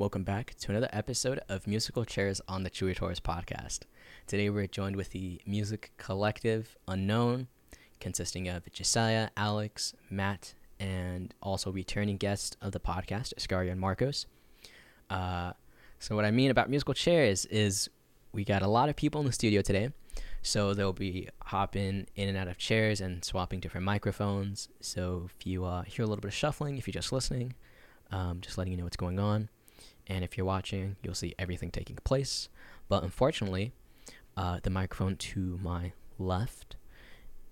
Welcome back to another episode of Musical Chairs on the Chuy Torres podcast. Today we're joined with the music collective Unknown, consisting of Josiah, Alex, Matt, and also returning guests of the podcast, Iscario and Marcos. Uh, so what I mean about musical chairs is we got a lot of people in the studio today. So they'll be hopping in and out of chairs and swapping different microphones. So if you uh, hear a little bit of shuffling, if you're just listening, um, just letting you know what's going on. And if you're watching, you'll see everything taking place. But unfortunately, uh, the microphone to my left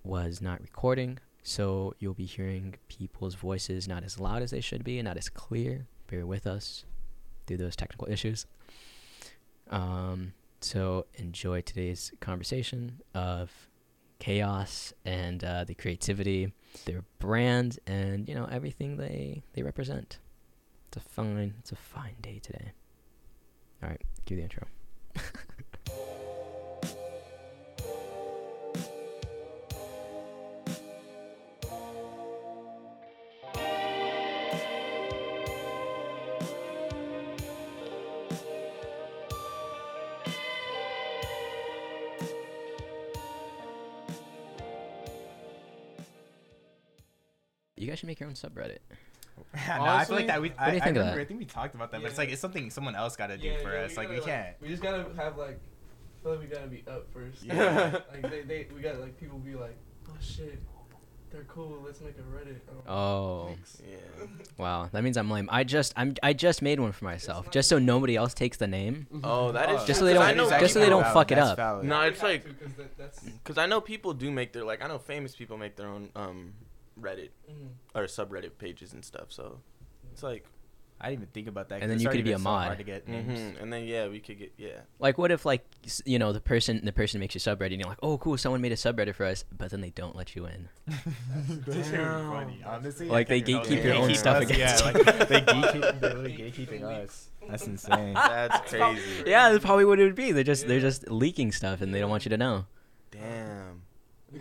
was not recording. So you'll be hearing people's voices not as loud as they should be and not as clear. Bear with us through those technical issues. Um, so enjoy today's conversation of chaos and uh, the creativity, their brand, and you know everything they they represent. It's a fine it's a fine day today. All right, cue the intro. You guys should make your own subreddit. no, I feel like that. We, do I, you I think of remember, that? I think we talked about that, but it's like it's something someone else got to do Yeah, for yeah, us. Like gotta, we can't. We just gotta have like. I feel like we gotta be up first. Yeah. like they, they, we gotta like people be like, oh shit, they're cool. Let's make a Reddit. I. Oh, Yeah. wow. That means I'm lame. I just I'm I just made one for myself, just so nobody else takes the name. Oh, that is Just so they don't- I know just so they don't fuck it That's up. valid. No, it's like to, 'cause that, that's. because I know people do make their like I know famous people make their own um Reddit mhm. or subreddit pages and stuff. So it's like I didn't even think about that. And 'cause then you could be a been so mod. hard to get names. mhm. and then yeah, we could get yeah. Like, what if like you know the person the person makes a subreddit and you're like, oh cool, someone made a subreddit for us, but then they don't let you in. That's really funny, honestly. Like, they gatekeep your own stuff us, against yeah, you. like, they gatekeep, they're really gatekeeping us. That's insane. That's crazy. Yeah, that's probably what it would be. They're just they're just leaking stuff and they don't want you to know. Damn.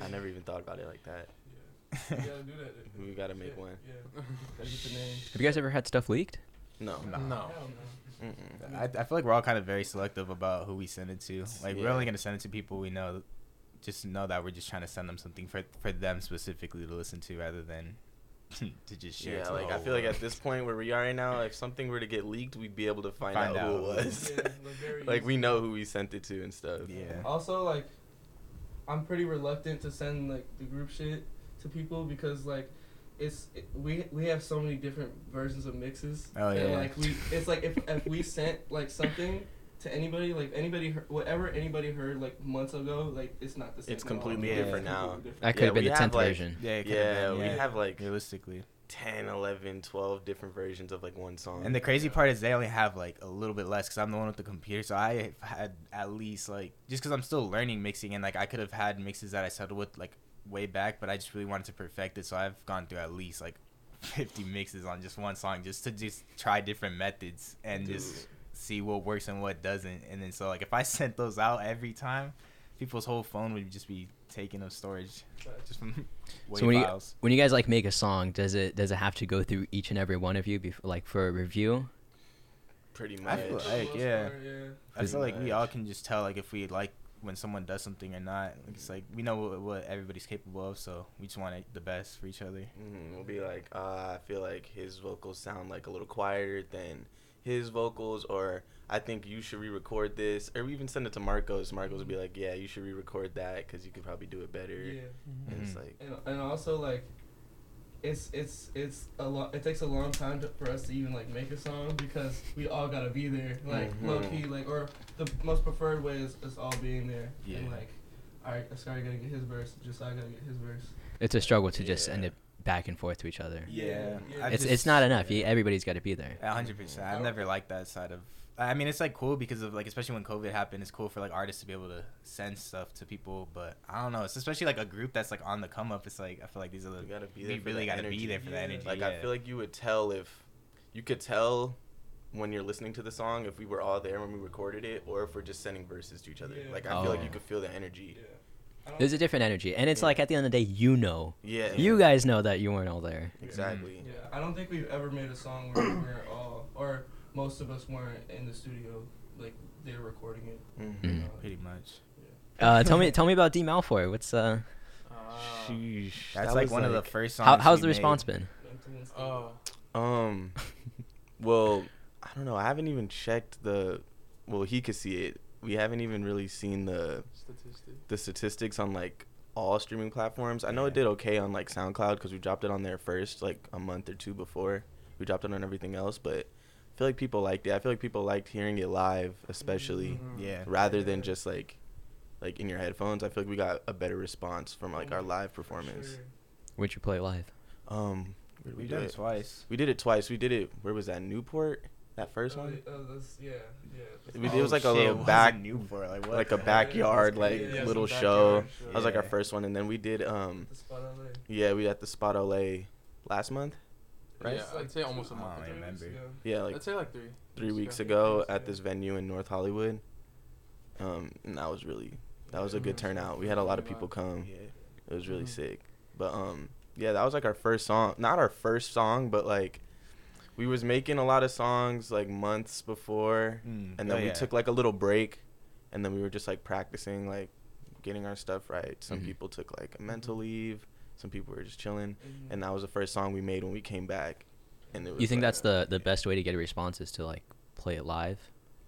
I never even thought about it like that. You gotta do that. We gotta make Shit, one. Yeah. Gotta get the name. Have you guys ever had stuff leaked? No. No. No. I, I feel like we're all kind of very selective about who we send it to. Like we're only gonna send it to people we know. Just know that we're just trying to send them something for for them specifically to listen to, rather than to just share. Yeah, to like I whole feel like at this point where we are right now, if something were to get leaked, we'd be able to find, Find out, who it was. Yeah, like, we know who we sent it to and stuff. Yeah. Also, like, I'm pretty reluctant to send like the group shit to people because like, it's it, we we have so many different versions of mixes. Oh, And yeah. like we, it's like if if we sent like something to anybody, like anybody heard, whatever anybody heard like months ago, like it's not the same. It's completely It's different now. completely different. That could Yeah, have been the tenth like- version. Yeah, it could've Yeah, we have like realistically. 10, 11, 12 different versions of like one song. And the crazy part is they only have like a little bit less because I'm the one with the computer. So I had at least like just because I'm still learning mixing and like I could have had mixes that I settled with like way back, but I just really wanted to perfect it. So I've gone through at least like 50 mixes on just one song just to just try different methods and just see what works and what doesn't. And then so like if I sent those out every time, people's whole phone would just be taken of storage just from So when you when you guys like make a song, does it does it have to go through each and every one of you before like for a review? Pretty much. I much. feel like, yeah. part, yeah. I feel like we all can just tell like if we like when someone does something or not. Like, It's like we know what, what everybody's capable of, so we just want it, the best for each other. Mhm, We'll be like, uh, I feel like his vocals sound like a little quieter than his vocals or I think you should re-record this or we even send it to Marcos. Marcos would be like, yeah, you should re-record that because you could probably do it better. Yeah. And it's Mhm. like, and, and also like it's it's it's a lot it takes a long time to, for us to even like make a song because we all gotta be there like Mhm. low key like or the most preferred way is, us all being there and like all right sorry gotta get his verse just I gotta get his verse It's a struggle to just end Yeah. it back and forth to each other. Yeah, Yeah. It's just- it's not enough. Yeah. everybody's got to be there. Hundred percent. I've never liked that side of. I mean, it's like cool because of like, especially when COVID happened, it's cool for like artists to be able to send stuff to people. But I don't know. It's especially like a group that's like on the come up. It's like I feel like these are the. You gotta be there for really gotta be there for the Yeah. energy. like yeah. I feel like you would tell if you could tell when you're listening to the song if we were all there when we recorded it or if we're just sending verses to each other. Yeah. Like I feel like Oh. you could feel the energy. yeah There's a different energy, and it's Yeah. like at the end of the day, you know, Yeah. you guys know that you weren't all there. Exactly. yeah I don't think we've ever made a song where we're all or most of us weren't in the studio like they're recording it Mhm. Mhm. Uh, pretty much. Uh, tell me, tell me about D Malfoy. What's uh, Sheesh. That's That like was, one of the first songs. how, how's the response made. been? Oh, Um, well, I don't know. I haven't even checked the. Well, he could see it. We haven't even really seen the statistic. the statistics on like all streaming platforms. I know it did okay on like SoundCloud because we dropped it on there first, like a month or two before. We dropped it on everything else, but I feel like people liked it. I feel like people liked hearing it live, especially Mhm. Yeah. rather than just like like in your headphones. I feel like we got a better response from like our Oh, live performance. sure. Would you play live? Um, where did we We've it? it twice. We did it twice. We did it. Where was that? Newport. That first Oh, one. yeah, oh, yeah, yeah. that's- We- it was like a shit, little it wasn't back- Newport, like what? like a backyard Yeah, like yeah, little some show. backyard show. That was like our first one, and then we did um The spot LA. yeah we at the spot LA last month, right? Yeah, I'd say almost a month. don't ago. remember. Yeah. Yeah, like I'd say like three. three weeks ago. ago at this venue in North Hollywood. Um, and that was really that was a good turnout. We had a lot of people come. Yeah. It was really Mhm. sick. But um, yeah, that was like our first song. Not our first song, but like we was making a lot of songs like months before, Mm. and Oh, then we yeah. took like a little break, and then we were just like practicing, like getting our stuff right. Some Mhm. people took like a mental leave. Some people were just chilling, Mhm. and that was the first song we made when we came back. And it was You think like that's the the best way to get a response is to like play it live?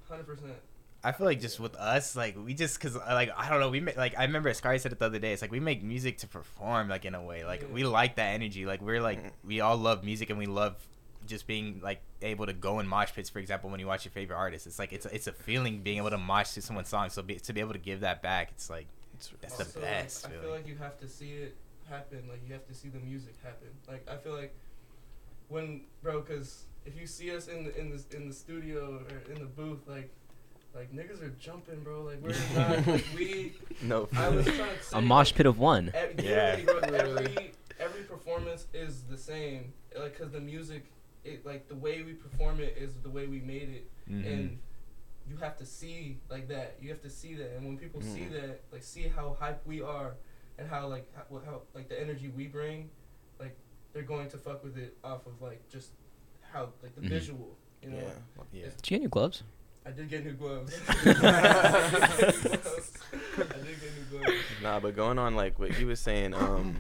Hundred percent. I feel like just with us, like we just, cause uh, like I don't know, we make like I remember Sky said it the other day. It's like we make music to perform, like in a way, like Yeah. we like that energy. Like we're like Mhm. we all love music and we love just being like able to go in mosh pits. For example, when you watch your favorite artist, it's like it's a, it's a feeling being able to mosh to someone's song. So be, to be able to give that back, it's like It's- that's the Also, best. I feel feeling. like you have to see it happen. Like you have to see the music happen. Like I feel like when bro, cause if you see us in the in the in the studio or in the booth, like like niggas are jumping, bro. Like we're not like we. no. I was trying to say A mosh pit of one. Every, Yeah. yeah. Every every performance is the same. Like, cause the music, it like the way we perform it is the way we made it, Mhm. and you have to see like that. You have to see that, and when people see Mhm. that, like see how hype we are, and how like how, how like the energy we bring, like they're going to fuck with it off of like just how like the Mhm. visual. You know, Yeah. yeah. Did you get new gloves? I did get new gloves. I did get new gloves. Nah, but going on like what he was saying, um,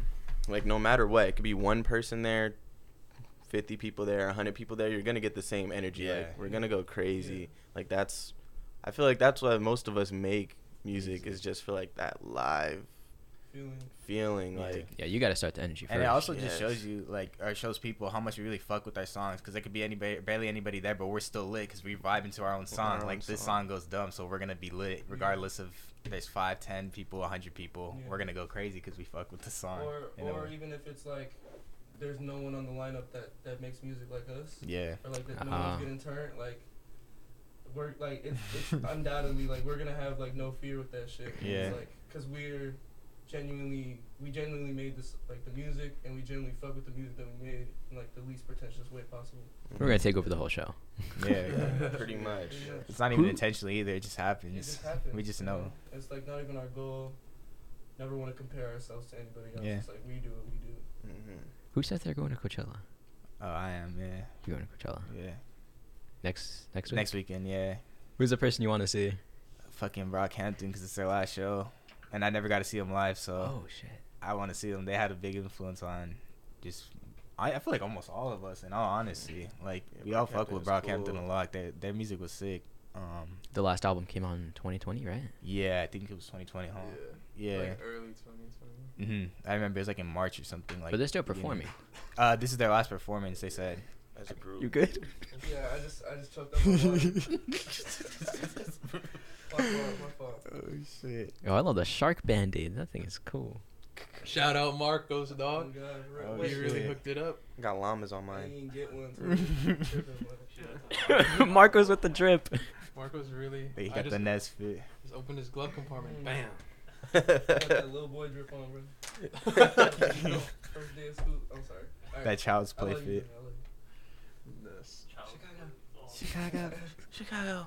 like no matter what, it could be one person there, fifty people there, hundred people there. You're gonna get the same energy. Yeah. Like we're gonna go crazy. Yeah. Like that's, I feel like that's why most of us make music is just for like that live Feeling. feeling. Yeah. Like Yeah, you got to start the energy first. And it also yes. just shows you, like, or shows people how much we really fuck with our songs. Because there could be anybody, barely anybody there, but we're still lit because we vibe into our own song. our own like, this song. song goes dumb, so we're going to be lit regardless of there's 5, 10 people, 100 people. Yeah. We're going to go crazy because we fuck with the song. Or in a or even if it's like there's no one on the lineup that that makes music like us, Yeah. or like that no Uh-huh. one's getting turned, like. We're like it's, it's undoubtedly like we're gonna have like no fear with that shit. Yeah. It's like because we're genuinely we genuinely made this like the music and we genuinely fuck with the music that we made in like the least pretentious way possible. We're gonna take over the whole show. Yeah. pretty much. Yeah. It's not even Who- intentionally either. It just It happens. just happens. We just you know. It's like not even our goal. Never want to compare ourselves to anybody else. Yeah. It's like we do what we do. Mhm. Who said they're going to Coachella? Oh, I am, yeah. You're going to Coachella Yeah. next next week. Next weekend, yeah. Who's the person you want to see? Fucking Brockhampton because it's their last show. And I never got to see them live, so. Oh shit. I want to see them. They had a big influence on just I, I feel like almost all of us, in all honesty, like Yeah, we all fuck with Brockhampton cool. a lot. Their their music was sick. Um, The last album came out in 2020, right? yeah, I think it was 2020, huh? Yeah. Yeah. Like early 2020. Mm-hmm. I remember it was like in March or something. Like. but they're still beginning. performing. Uh, this is their last performance. They said. As a group. You good? Yeah, I just I just choked up my water. My fault, my fault. Oh shit. Oh, I love the shark band-aid. That thing is cool. Shout out Marcos Oh, dog. God, right. Oh, he Wait, really hooked it up. Got llamas on I mine. didn't get one. So I'm tripping, but shit. Marco's with the drip. Marcos really. They I got the Nest fit. just opened his glove compartment. Mm. Bam. Got that little boy drip on, bro. First day of school. I'm sorry. Alright. That child's I play love you, fit. I you. This. Chicago. Chicago.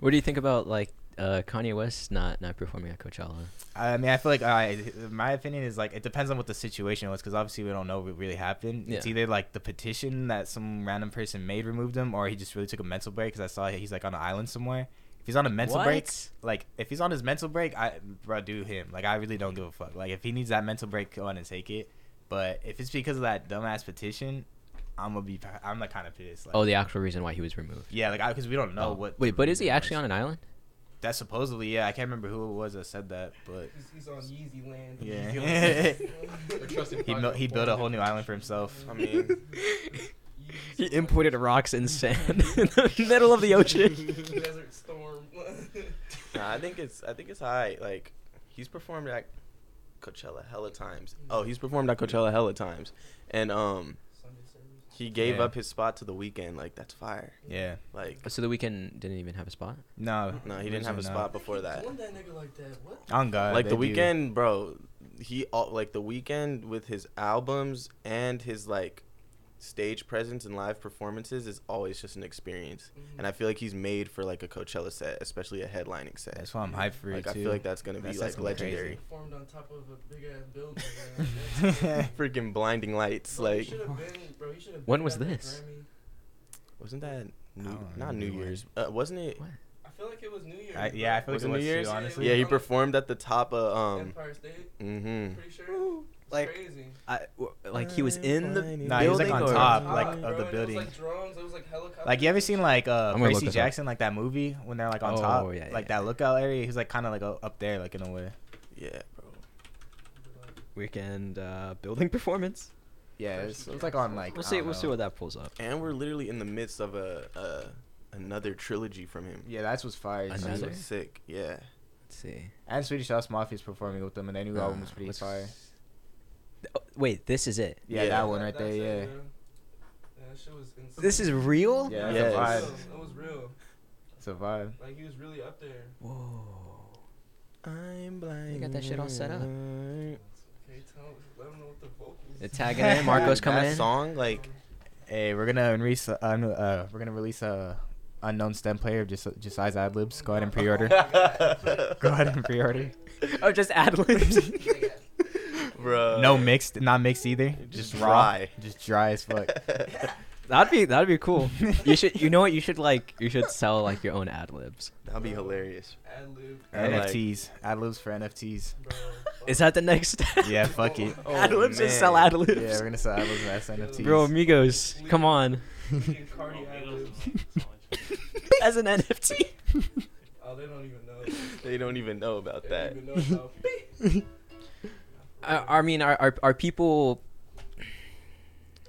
What do you think about like uh, Kanye West not not performing at Coachella? I mean, I feel like I, my opinion is like it depends on what the situation was because obviously we don't know what really happened. It's Yeah. either like the petition that some random person made removed him, or he just really took a mental break. Because I saw he's like on an island somewhere. If he's on a mental break, like if he's on his mental break, I bro do him. Like I really don't give a fuck. Like if he needs that mental break, go on and take it. But if it's because of that dumbass petition, I'm gonna be. I'm like kind of pissed. Like, Oh, the actual reason why he was removed. yeah, like because we don't know Oh. what. Wait, but is he actually was. on an island? That supposedly, yeah. I can't remember who it was that said that, but He's, he's on Yeezy land. yeah. He Kanye built he built a whole new island for himself. I mean, He imported rocks and sand in the middle of the ocean. Desert storm. nah, I think it's I think it's high. Like he's performed at Coachella hella times. Oh, he's performed at Coachella hella times, and um, Sunday service. He gave Yeah. up his spot to the Weeknd. Like that's fire. Yeah. Like So the Weeknd didn't even have a spot. No. no, he didn't have a originally spot before that. Doing that nigga like that. What? On God. like they the do. Weeknd, bro. He all like the Weeknd with his albums and his like stage presence and live performances is always just an experience. Mm-hmm. And I feel like he's made for like a Coachella set, especially a headlining set. That's why I'm hyped for like it I feel like that's gonna That be set's like gonna be legendary. Performed on top of a big ass building. Man. Freaking blinding lights, Bro, like been- bro, When was this? Wasn't that new, don't not New. Year's? Uh, wasn't it? What? I feel like it was New Year's. I, yeah, I feel like it was New Year's? too, honestly. Yeah, he performed at the top of um. Empire State. Mm-hmm. Pretty sure. It's Like- crazy. I, like he was in the Nah, Nah, he was like building on or- top, like of the building. It was like drones. It was like helicopters. Like you ever and seen like uh I'm gonna look Percy this up. Jackson, like that movie when they're like on Oh, top, yeah, like yeah. that lookout area? He's like kind of like uh, up there, like in a way. Yeah, bro. Weeknd uh, building performance. Yeah, it's, it's like on like. We'll I see. don't We'll see know. what that pulls up. And we're literally in the midst of a, a another trilogy from him. Yeah, that's what's fire. That's Another? what's sick. Yeah. Let's see. And Swedish House Mafia is performing with them, and their new album Uh, was pretty let's- fire. Wait, this is it. Yeah, Yeah. that one right That's there. it, Yeah. Yeah, that shit was insane. This is real. Yeah, it that's Yes. a was vibe. real. It was real. It's a vibe. Like he was really up there. Whoa. I'm blind. got that shit all set up. Okay, tell let him know what the vocals. The tagging in. Marco's coming that in. song, like, Hey, we're gonna release. Uh, uh, we're gonna release a unknown stem player of just Josiah's ad libs. Go ahead and pre-order. Go ahead and pre-order. oh, just ad libs. bro. No mixed, not mixed either. Just Just raw. Just dry as fuck. that'd be that'd be cool. You should. You know what? You should like. You should sell like your own ad libs. That'd be hilarious. Ad lib, I like- NFTs. Ad libs for NFTs. bro. Is that the next step? Yeah, fuck it. Oh, ad libs just sell man. ad libs. Yeah, we're gonna sell ad libs as NFTs. Bro, amigos, come on. Fucking Cardi ad libs. As an NFT. Oh, they don't even know. They don't even know about They that. I, I mean, are, are are people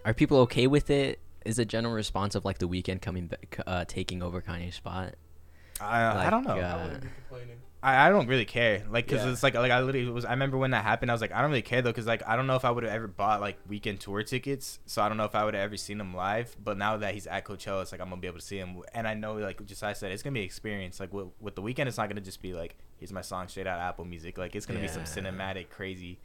are people okay with it? Is the general response of like the Weeknd coming back, uh, taking over Kanye's spot? I, I don't know. Like, I uh, complaining. I, I don't really care. Like, cause Yeah. it's like like I literally was. I remember when that happened. I was like, I don't really care though, cause like I don't know if I would have ever bought like Weeknd tour tickets. So I don't know if I would have ever seen him live. But now that he's at Coachella, it's like I'm gonna be able to see him. And I know, like just I said, it's gonna be experience. Like with, with the Weeknd, it's not gonna just be like here's my song straight out of Apple Music. Like it's gonna be some cinematic, crazy,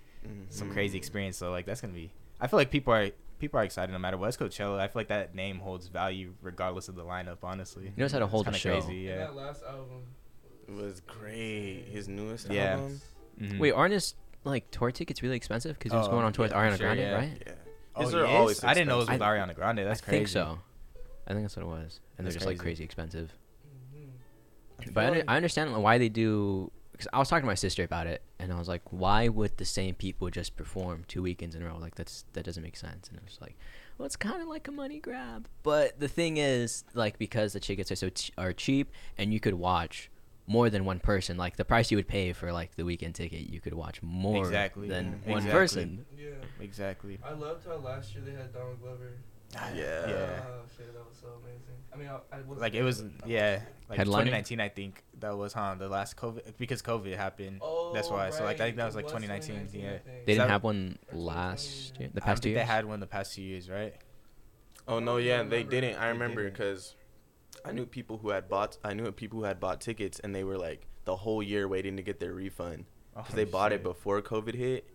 some Mhm. crazy experience. So like that's gonna be. I feel like people are people are excited no matter what. It's Coachella. I feel like that name holds value regardless of the lineup. Honestly, He knows how to It's hold a kinda show. Crazy, yeah. that last album. It was great. His newest Yeah. album. Mhm. Wait, aren't his like tour tickets really expensive? Because he was Oh, going on tour with yeah, for Ariana sure, Grande, yeah. right? Yeah. Oh, His he are is? always I didn't know it was with expensive. Ariana Grande. That's I crazy. think so. I think that's what it was, and they're That's just like crazy. crazy expensive. Mhm. But I, feel under- like- I understand why they do. Cause I was talking to my sister about it, and I was like, why would the same people just perform two weekends in a row? Like that's that doesn't make sense. And I was like, well, it's kind of like a money grab. But the thing is, like, because the tickets are so ch- are cheap, and you could watch more than one person. Like the price you would pay for like the Weeknd ticket, you could watch more Exactly. than Mhm. one Exactly. person. Yeah. Exactly. I loved how last year they had Donald Glover. Yeah. Yeah. Oh shit, that was so amazing. I mean, I, I wasn't Like it was, but yeah. Like Headlining? 2019, I think that was, huh? The last COVID because COVID happened. Oh, That's why. So like I think that oh, was like it 2019. 2019, Yeah. They didn't have one last year, the past two years. they had one the past two years, right? Oh no, yeah, they didn't. I remember because I knew people who had bought. I knew people who had bought tickets, and they were like the whole year waiting to get their refund because Oh, they bought it before COVID hit,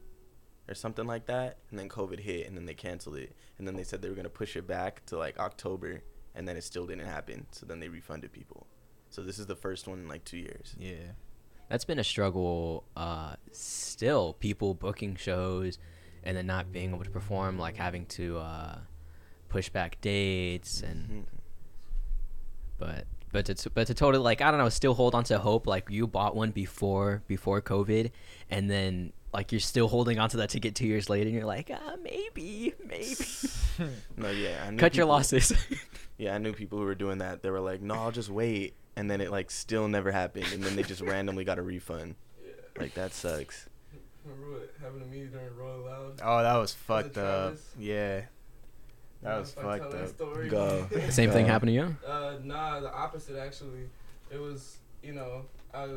or something like that, and then COVID hit, and then they canceled it, and then they said they were gonna push it back to like October, and then it still didn't happen. So then they refunded people. So this is the first one in like two years. Yeah. That's been a struggle. Uh, still, people booking shows and then not being able to perform, like having to uh, push back dates and Mhm. but but to but to totally like I don't know, still hold on to hope. Like you bought one before before COVID, and then like you're still holding on to that ticket two years later, and you're like, ah, maybe, maybe. No, yeah. I knew Cut your losses. Yeah, I knew people who were doing that. They were like, "No, I'll just wait," and then it like still never happened, and then they just randomly got a refund. Yeah. Like that sucks. Remember what happened to me during Rolling Loud? Oh, that was fucked up. Travis? Yeah. You That know, was if I tell fucked up. story? Go. Same thing Yeah. happened to you. Uh, nah, the opposite actually. It was, you know, I,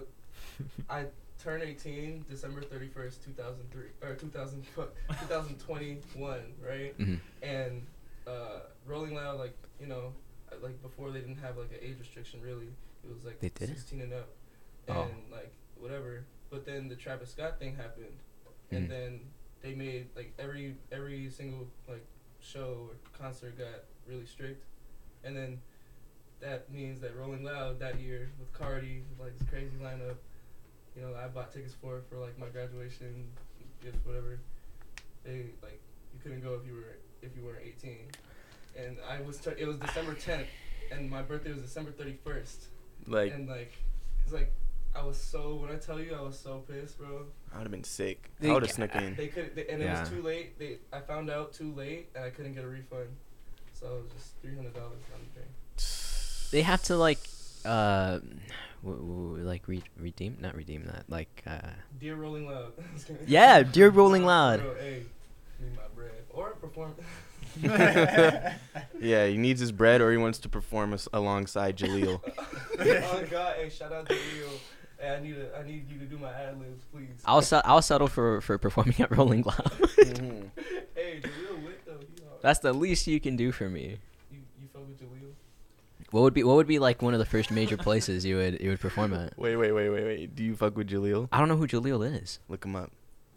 I turned 18 December 31st, 2003 or 2000, 2021, right? hmm And uh, Rolling Loud, like you know, uh, like before they didn't have like an age restriction really. It was like They didn't? 16 and up, and Oh. like whatever. But then the Travis Scott thing happened, and Mhm. then they made like every every single like show or concert got really strict, and then that means that Rolling Loud that year with Cardi, with, like this crazy lineup, you know, I bought tickets for for like my graduation gift, whatever. They like you couldn't go if you were if you weren't 18, and I was tur- it was December 10th, and my birthday was December 31st, Like and like it's like I was so when I tell you I was so pissed, bro. I would have been sick. They I would have snuck in. They could they, and it was too late. They I found out too late, and I couldn't get a refund, so it was just three hundred dollars down the drain. They have to like, uh, w- w- like re- redeem, not redeem that, like, uh, Dear Rolling Loud. Yeah, Dear Rolling Loud. Bro, hey, need my bread or perform. Yeah, he needs his bread or he wants to perform us alongside Jaleel. oh God! Hey, shout out to Leo. Hey, I need a, I need you to do my ad libs, please. I'll se- I'll settle for for performing at Rolling Loud. Mhm. hey, Jaleel lit though. He hard. That's the least you can do for me. you. You fuck with Jaleel? What would be what would be like one of the first major places you would you would perform at? Wait, wait, wait, wait, wait. Do you fuck with Jaleel? I don't know who Jaleel is. Look him up.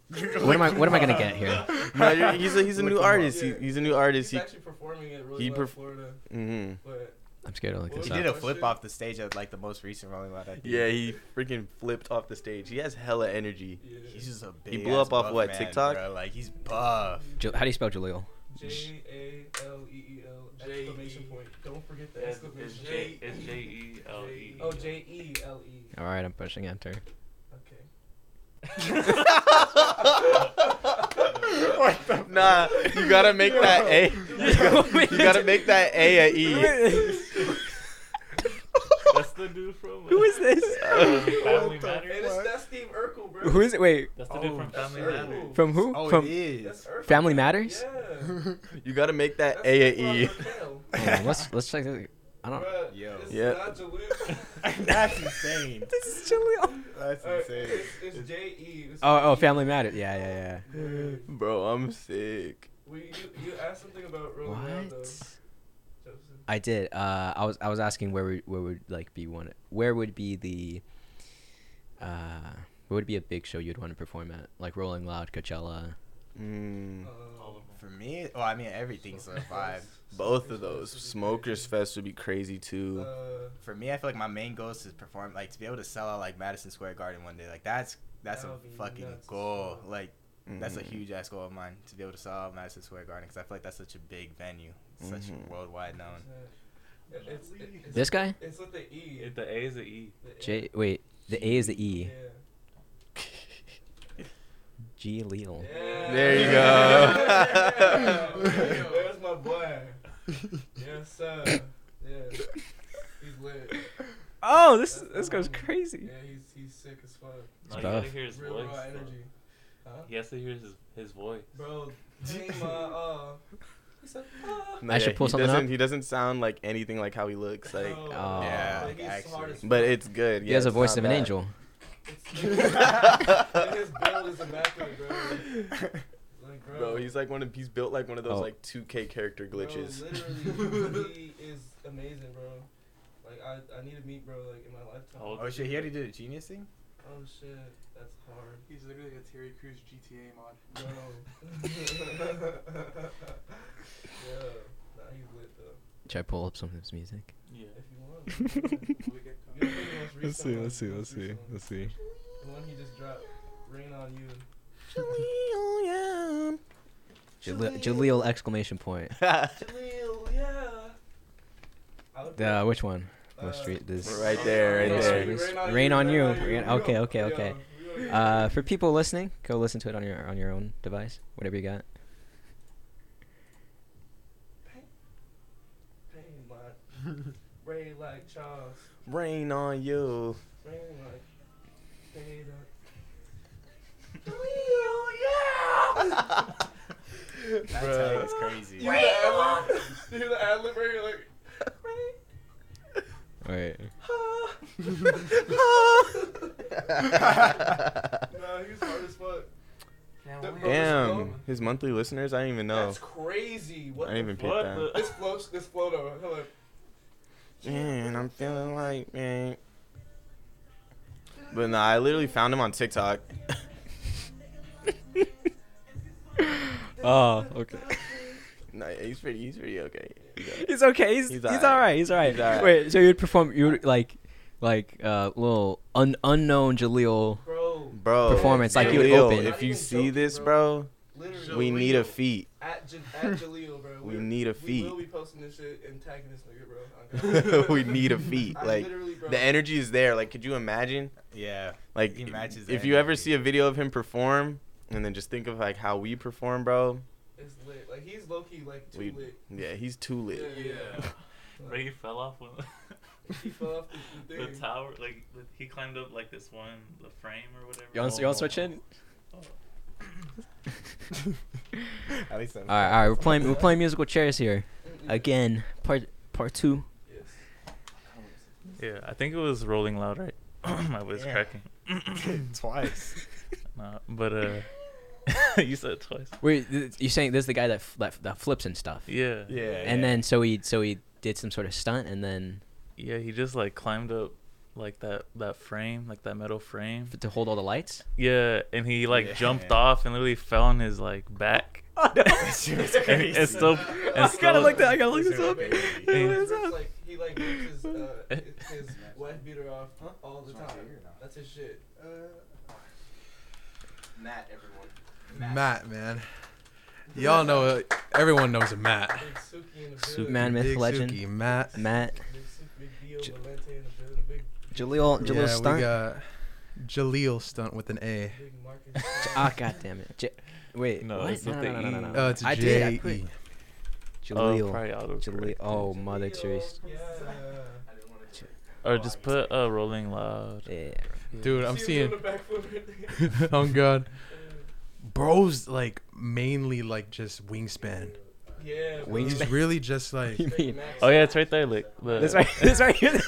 What am I what am I gonna get here? No, you're, he's a he's a Look new him up. artist. He, he's a new artist. He's He, actually performing at Rolling he Loud, perf- Florida, hmm but I'm scared to look What this He was up. did a flip shit? off the stage at like the most recent Rolling Loud. I think. Yeah, he freaking flipped off the stage. He has hella energy. yeah. He's just a big. He blew ass up off buff what, man, TikTok? Bro. Like he's buff. Ja- how do you spell Jaleel? J A L E E L J E. exclamation point. Don't forget the It's, exclamation it's point. It's J E L E. Oh, J E L E. All right, I'm pushing enter. Okay. Nah, you gotta make that A. You gotta, you gotta make that A a E. That's the dude from. Who is this? uh, Family Hey, Matters. this, that's Steve Urkel, bro. Who is it? Wait, That's the dude Oh, from Family Urkel. Matters. from who? Oh, from it That's is. Urkel. Family Matters? Yeah. You gotta make that That's A a Stefan E. Urkel. Hold on, let's let's check. This. I don't. Bruh, Yo. Yeah. That's insane. This is Jaleel. That's Alright, insane. it's, it's J E. It's Oh oh. Family Matters. Yeah yeah yeah. Bro, I'm sick. We, you, you asked something about Rolling Loud, though. What? Joseph. I did. Uh, I was I was asking where would where would like be one where would be the uh where would be a big show you'd want to perform at like Rolling Loud, Coachella. Mm, Uh, All of them. For me, well, I mean everything's a vibe. both of those. Smokers Fest would be crazy too. Uh, For me, I feel like my main goal is to perform, like to be able to sell out like Madison Square Garden one day. Like that's that's That a fucking nuts goal. fuck. Like that's a Mhm. huge ass goal of mine to be able to sell out Madison Square Garden because I feel like that's such a big venue, such Mhm. worldwide known. it- it's, it's, This guy? It's with the E. It, the A is the E. The J wait, the A is the E. Yeah. Jaleel. Yeah. There you go. There's my boy. Yes, sir. Yeah. He's lit. Oh, this That's this goes crazy. Yeah, he's he's sick as fuck. No, you tough. gotta hear his Real voice. raw energy. Huh? He has to hear his his voice. Bro, dang my uh. He said, ah. I should pull he something doesn't, up. He doesn't sound like anything like how he looks like. Bro, Oh. Yeah, like, actually. But it's good. He yeah, has a voice of an bad. angel. His build is immaculate, bro. Like, bro. Bro, he's like one of he's built like one of those Oh. like 2K character glitches. Bro, literally, he is amazing, bro. Like I, I need to meet bro like in my lifetime. How Oh shit, he already did a genius thing. Oh shit, that's hard, He's literally a Terry Crews GTA mod. No. yeah, nah, he's lit though. Should I pull up some of his music? Yeah. If you want. When we get You know the most recent one, the most recent one. see. The one he just dropped, "Rain on You." Jaleel, yeah. Jaleel exclamation point. Jaleel, yeah. Uh, which one? What street? This. Right there, right Rain there. on Rain on you. Rain- okay, okay, okay. go- we go- Uh, for people listening, go listen to it on your on your own device, whatever you got. Pain like Ray like Charles. Rain on you. Rain like Fade up. That's Bruh. it's crazy. You hear the ad? You the ad lib right here, like. Wait. Nah, he's hard as fuck. Can't The- wait. Damn, his monthly listeners. I didn't even know. That's crazy. What I didn't even pick that. the- This flow, this flow though. Hold. Man, I'm feeling like man. But nah, I literally found him on TikTok. Oh, okay. Nah, he's pretty. He's pretty okay. He's alright. He's okay. He's He's he's, alright. all right. He's all right. He's alright. Wait, so you'd perform you would like like uh little un- unknown Jaleel Bro. Bro, Performance, like you would open. If you Not see joking, this, bro. bro, Literally. we need a feat. At, J- at Jaleel, bro. We We're- need a feat. We will be posting this shit and tagging this nigga, bro. We need a feat. Like the energy is there. Like, could you imagine? Yeah. Like, He matches the if you ever see a video of him perform, and then just think of like how we perform, bro. It's lit. Like he's low key like too We, lit. yeah, he's too lit. Yeah. Ray fell off when He fell off the, the the tower. Like he climbed up like this one, the frame or whatever. You want you want to switch in? At least I'm All right, all right. We're playing we're playing musical chairs here again. Part part two. Yes. Yeah, I think it was Rolling Loud, right? My voice cracking. twice. Nah, but uh, you said it twice. Wait, you're saying this is the guy that f- that, that flips and stuff. Yeah. Yeah. And then so he so he did some sort of stunt and then Yeah, he just like climbed up like that that frame, like that metal frame. to hold all the lights. Yeah, and he like Yeah. jumped off and literally fell on his like back. She was and, crazy. and still, and I still, gotta look that. I gotta look This this up. is He, like he like rips his uh, his wife beater off all the time. That's his shit. Uh, Matt, everyone. Matt, man. Y'all know, everyone knows a Matt. Big Suki in the building. Superman myth Big legend. Suki, Matt. Matt Big Suki, Big Dio J- Valente in the building. Big Jaleel Jaleel yeah, stunt. we got Jaleel stunt with an A. Big Marcus. Ah, god damn it. J- wait, No, what? it's no, with no, the no, no, no, E. no. Oh, it's I did. I J put E. Oh, Jaleel. probably autocorrect. Jaleel. Oh, Mother Teresa. Yeah. Or just put uh, Rolling Loud. Yeah. Dude, I'm See him seeing. doing the backflip right there. oh God, bro's like mainly like just wingspan. Yeah. bro. Wings- He's really just like. You mean Oh yeah, it's right there. Like the, this right? This right here.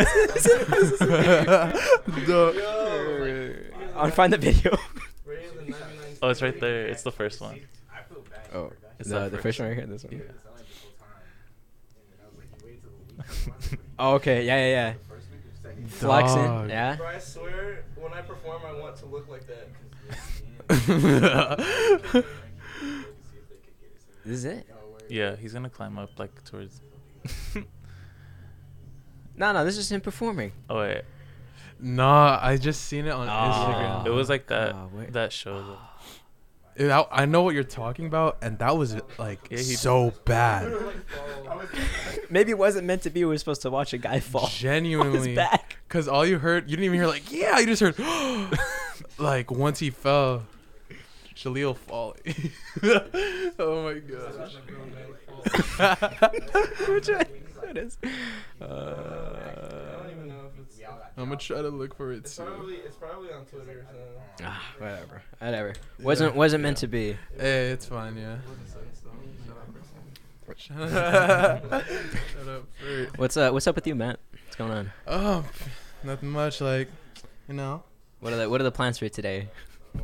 The- Yo, I'll find the video. Ray of the 99 Oh, it's right there. It's the first one. Oh, It's the, the the first first one right here. This one. Yeah. Oh, okay. Yeah, yeah, yeah. Flexing. Yeah. Bro, I swear, when I perform, I want to look like that. This is it. Yeah, he's gonna climb up like towards. No, no. This is him performing. Oh wait, nah, I just seen it on Oh. Instagram. it was like that. Oh, wait. that show. though. It- I, I know what you're talking about, and that was like Yeah, he- so bad. Maybe it wasn't meant to be. We were supposed to watch a guy fall on his Genuinely, back. because all you heard, you didn't even hear like, yeah, you just heard, like once he fell. Jaleel Folly. oh my god. That's a grown man's fault. Which one? It is. I Uh, don't even know if it's. I'm gonna try to look for it It's too. probably it's probably on Twitter. So. ah, whatever. Whatever. Wasn't wasn't meant to be. Hey, it's fine, yeah. Wasn't set in stone. Shut up, person. Shut up. Shut up. Bert. What's uh What's up with you, Matt? What's going on? Oh, nothing much. Like, you know. What are the What are the plans for today?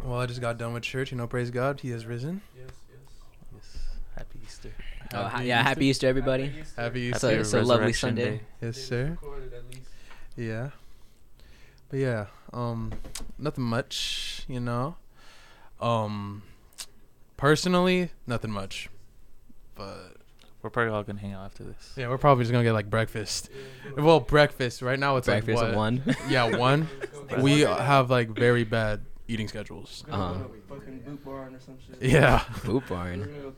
Well, I just got done with church. You know, praise God, He has risen. Yes, yes. Yes. Happy Easter. Oh, ha- yeah. Happy Easter, everybody. Happy That's Easter. a, it's a lovely Sunday. Day. yes, sir. recorded at least. Yeah. But yeah, um, nothing much, you know. Um, personally, nothing much. But We're probably all gonna hang out after this. yeah, we're probably just gonna get like breakfast. Well, breakfast. Right now it's Breakfast like what? one. Yeah, one. we have like very bad eating schedules. We're gonna Uh-huh. go to fucking boot barn or some shit. Yeah, Boot We're barn. gonna go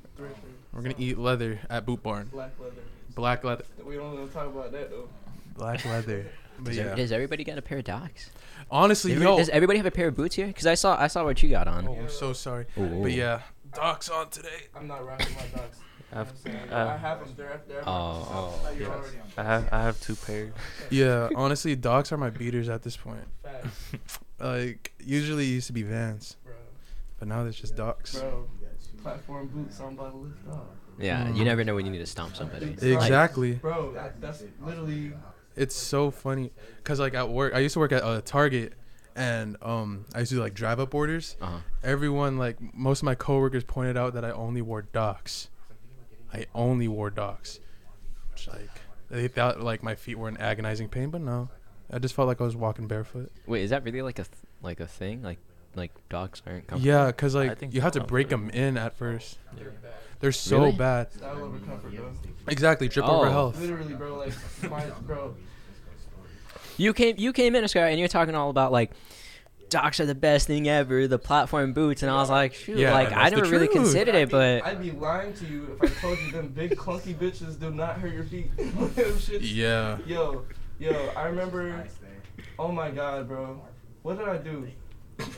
we're gonna eat leather at Boot Barn. Black leather. Black leather. We don't want to talk about that though. Black leather. But Does, yeah, every- does everybody get a pair of docs? honestly, Every- yo. does everybody have a pair of boots here? Cause I saw I saw what you got on. Oh, I'm so sorry. Ooh. But yeah, docs on today. I'm not rocking my docs. I have, You know what I'm saying? uh, I have them. They're, they're Oh, oh, yes. I have I have two pairs. Yeah, honestly, docs are my beaters at this point. Facts, Like usually it used to be Vans, bro. but now there's just docs. Bro, platform boots. I'm about to lift off. Yeah, you Mm. never know when you need to stomp somebody. Like, Exactly. Bro, that, that's literally. It's so funny cuz like at work, I used to work at uh, Target and um I used to do like drive up orders. uh-huh. Everyone like most of my coworkers pointed out that I only wore docs. I only wore docs. Which, like they thought like my feet were in agonizing pain, but no. I just felt like I was walking barefoot. Wait, is that really like a th- like a thing? Like like dogs aren't comfortable? Yeah, cuz I like think you have to break them in at first. They're bad. They're so Really? bad. Style over comfort, bro. Exactly, trip over Oh. health. Literally, bro. Like, my, bro. You came you came in, Sky, and you're talking all about like docs are the best thing ever, the platform boots, and I was like, shoot, Yeah, like I that's the never really truth. considered it, be- but I'd be lying to you if I told you them big clunky bitches do not hurt your feet. Them shits- Yeah. Yo, yo, I remember. Oh my god, bro. What did I do?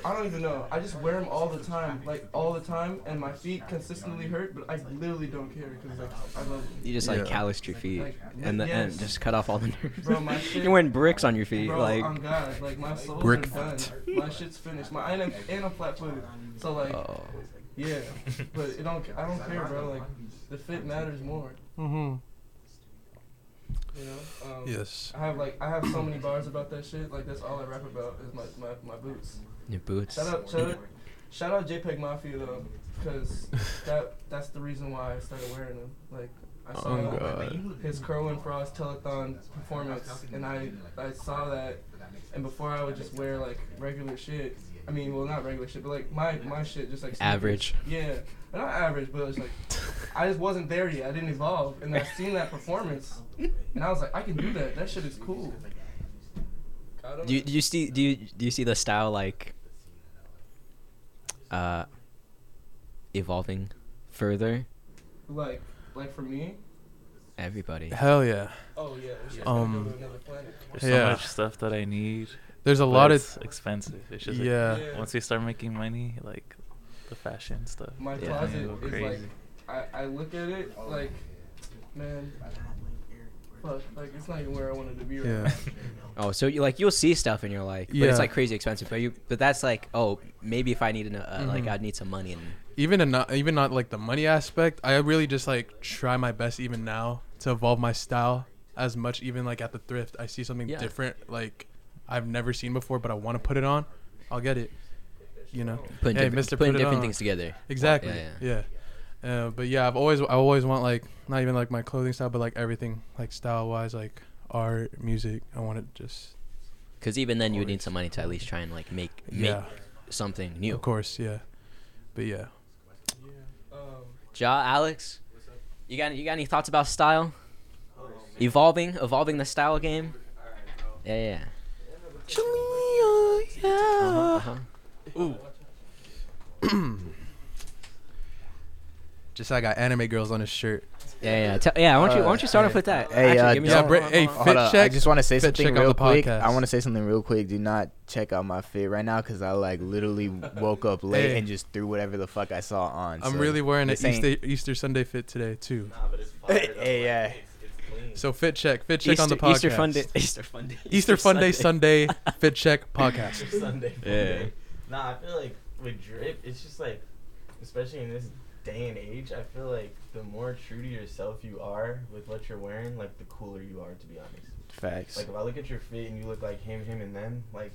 I don't even know. I just wear them all the time, like all the time, and my feet consistently hurt, but I literally don't care because like I love them. you just like Yeah. calloused your feet Like, and the, and yes. just cut off all the nerves. Bro, my shit- you're wearing bricks on your feet, Bro, like on God, like my soul's Brick are done. My shit's finished. My and I'm, and I'm flat footed, so like oh. yeah, but it don't. I don't care, bro. Like the fit matters more. Mhm. You know. Um, Yes. I have like I have so many bars about that shit. Like that's all I rap about is my my, my boots. Your boots. Shout out, shout out, shout out JPEG Mafia though, because that that's the reason why I started wearing them. Like I saw Oh god. his Kerwin Frost telethon performance, and I I saw that, and before I would just wear like regular shit. I mean, well, not regular shit, but like my my shit just like sneakers. Average. Yeah, not average, but it's like I just wasn't there yet. I didn't evolve, and I seen that performance, and I was like, I can do that. That shit is cool. Don't you, do you see do you do you see the style like uh evolving further? like like for me? Everybody. Hell yeah. Oh yeah, Um, go to another planet. There's so Yeah. much stuff that I need. There's a but lot of it's expensive. It's just like, yeah. Yeah. once we start making money, like the fashion stuff. My Yeah. closet it'll go is like crazy. I, I look at it like man fuck like it's not even where I wanted to be right Yeah. now. Oh, so you like you'll see stuff and you're like, but Yeah. it's like crazy expensive. But you, but that's like, oh, maybe if I need to, know, uh, like Mhm. I'd need some money and Even in not even not like the money aspect, I really just like try my best even now to evolve my style as much even like at the thrift. I see something Yeah. different like I've never seen before but I want to put it on. I'll get it. You know. putting, Hey, different, Mister, putting put different on. things together. Exactly. Yeah, Yeah. Uh, but yeah, I've always I always want like not even like my clothing style, but like everything like style wise, like art, music. I want it just Because even then, you would need some money to at least try and like make make something new. of course, yeah. But yeah, Um, Ja, Alex, you got you got any thoughts about style? Evolving, evolving the style game. Yeah, yeah. Uh-huh, uh-huh. just I got anime girls on his shirt. Yeah, yeah, tell- yeah. Why don't you why don't you start off with that? Hey, uh, give me Yeah, some- Bra- hey, fit Hold up, I just want to say something real quick. podcast. I want to say something real quick. Do not check out my fit right now because I like literally woke up late Hey. and just threw whatever the fuck I saw on. I'm so really wearing an this Easter Easter Sunday fit today too. Nah, but it's fire. Hey, yeah. Like, it's, it's clean. So fit check, fit check on the podcast. Easter fun day. Easter fun day. Easter fun day Sunday fit check podcast. Easter Sunday. fun Yeah. day. Nah, I feel like with drip, it's just like, especially in this day and age, I feel like the more true to yourself you are with what you're wearing, like the cooler you are, to be honest. Facts. Like if I look at your fit and you look like him, him, and them, like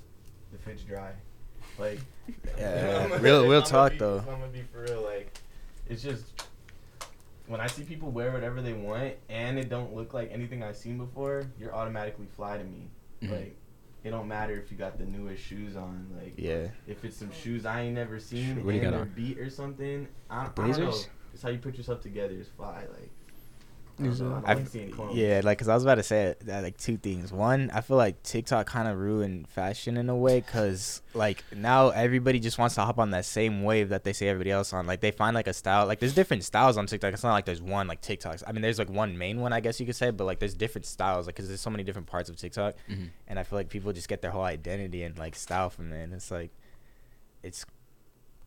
the fit's dry. Like, Yeah, I'm real- if real talk, be- though. I'm gonna be for real. Like, it's just when I see people wear whatever they want and it don't look like anything I've seen before, you're automatically fly to me. Mhm. Like, it don't matter if you got the newest shoes on. Like, yeah. if it's some shoes I ain't never seen What do you and got on? beat or something, I, I don't know. It's how you put yourself together. It's fly. Like, I don't Is know, I it- don't I've- like. Yeah, like, cause I was about to say that, like two things. One, I feel like TikTok kind of ruined fashion in a way, cause like now everybody just wants to hop on that same wave that they see everybody else on. Like they find like a style, like there's different styles on TikTok. It's not like there's one like TikToks. I mean, there's like one main one, I guess you could say, but like there's different styles, like cause there's so many different parts of TikTok, Mhm. and I feel like people just get their whole identity and like style from it. And it's like, it's.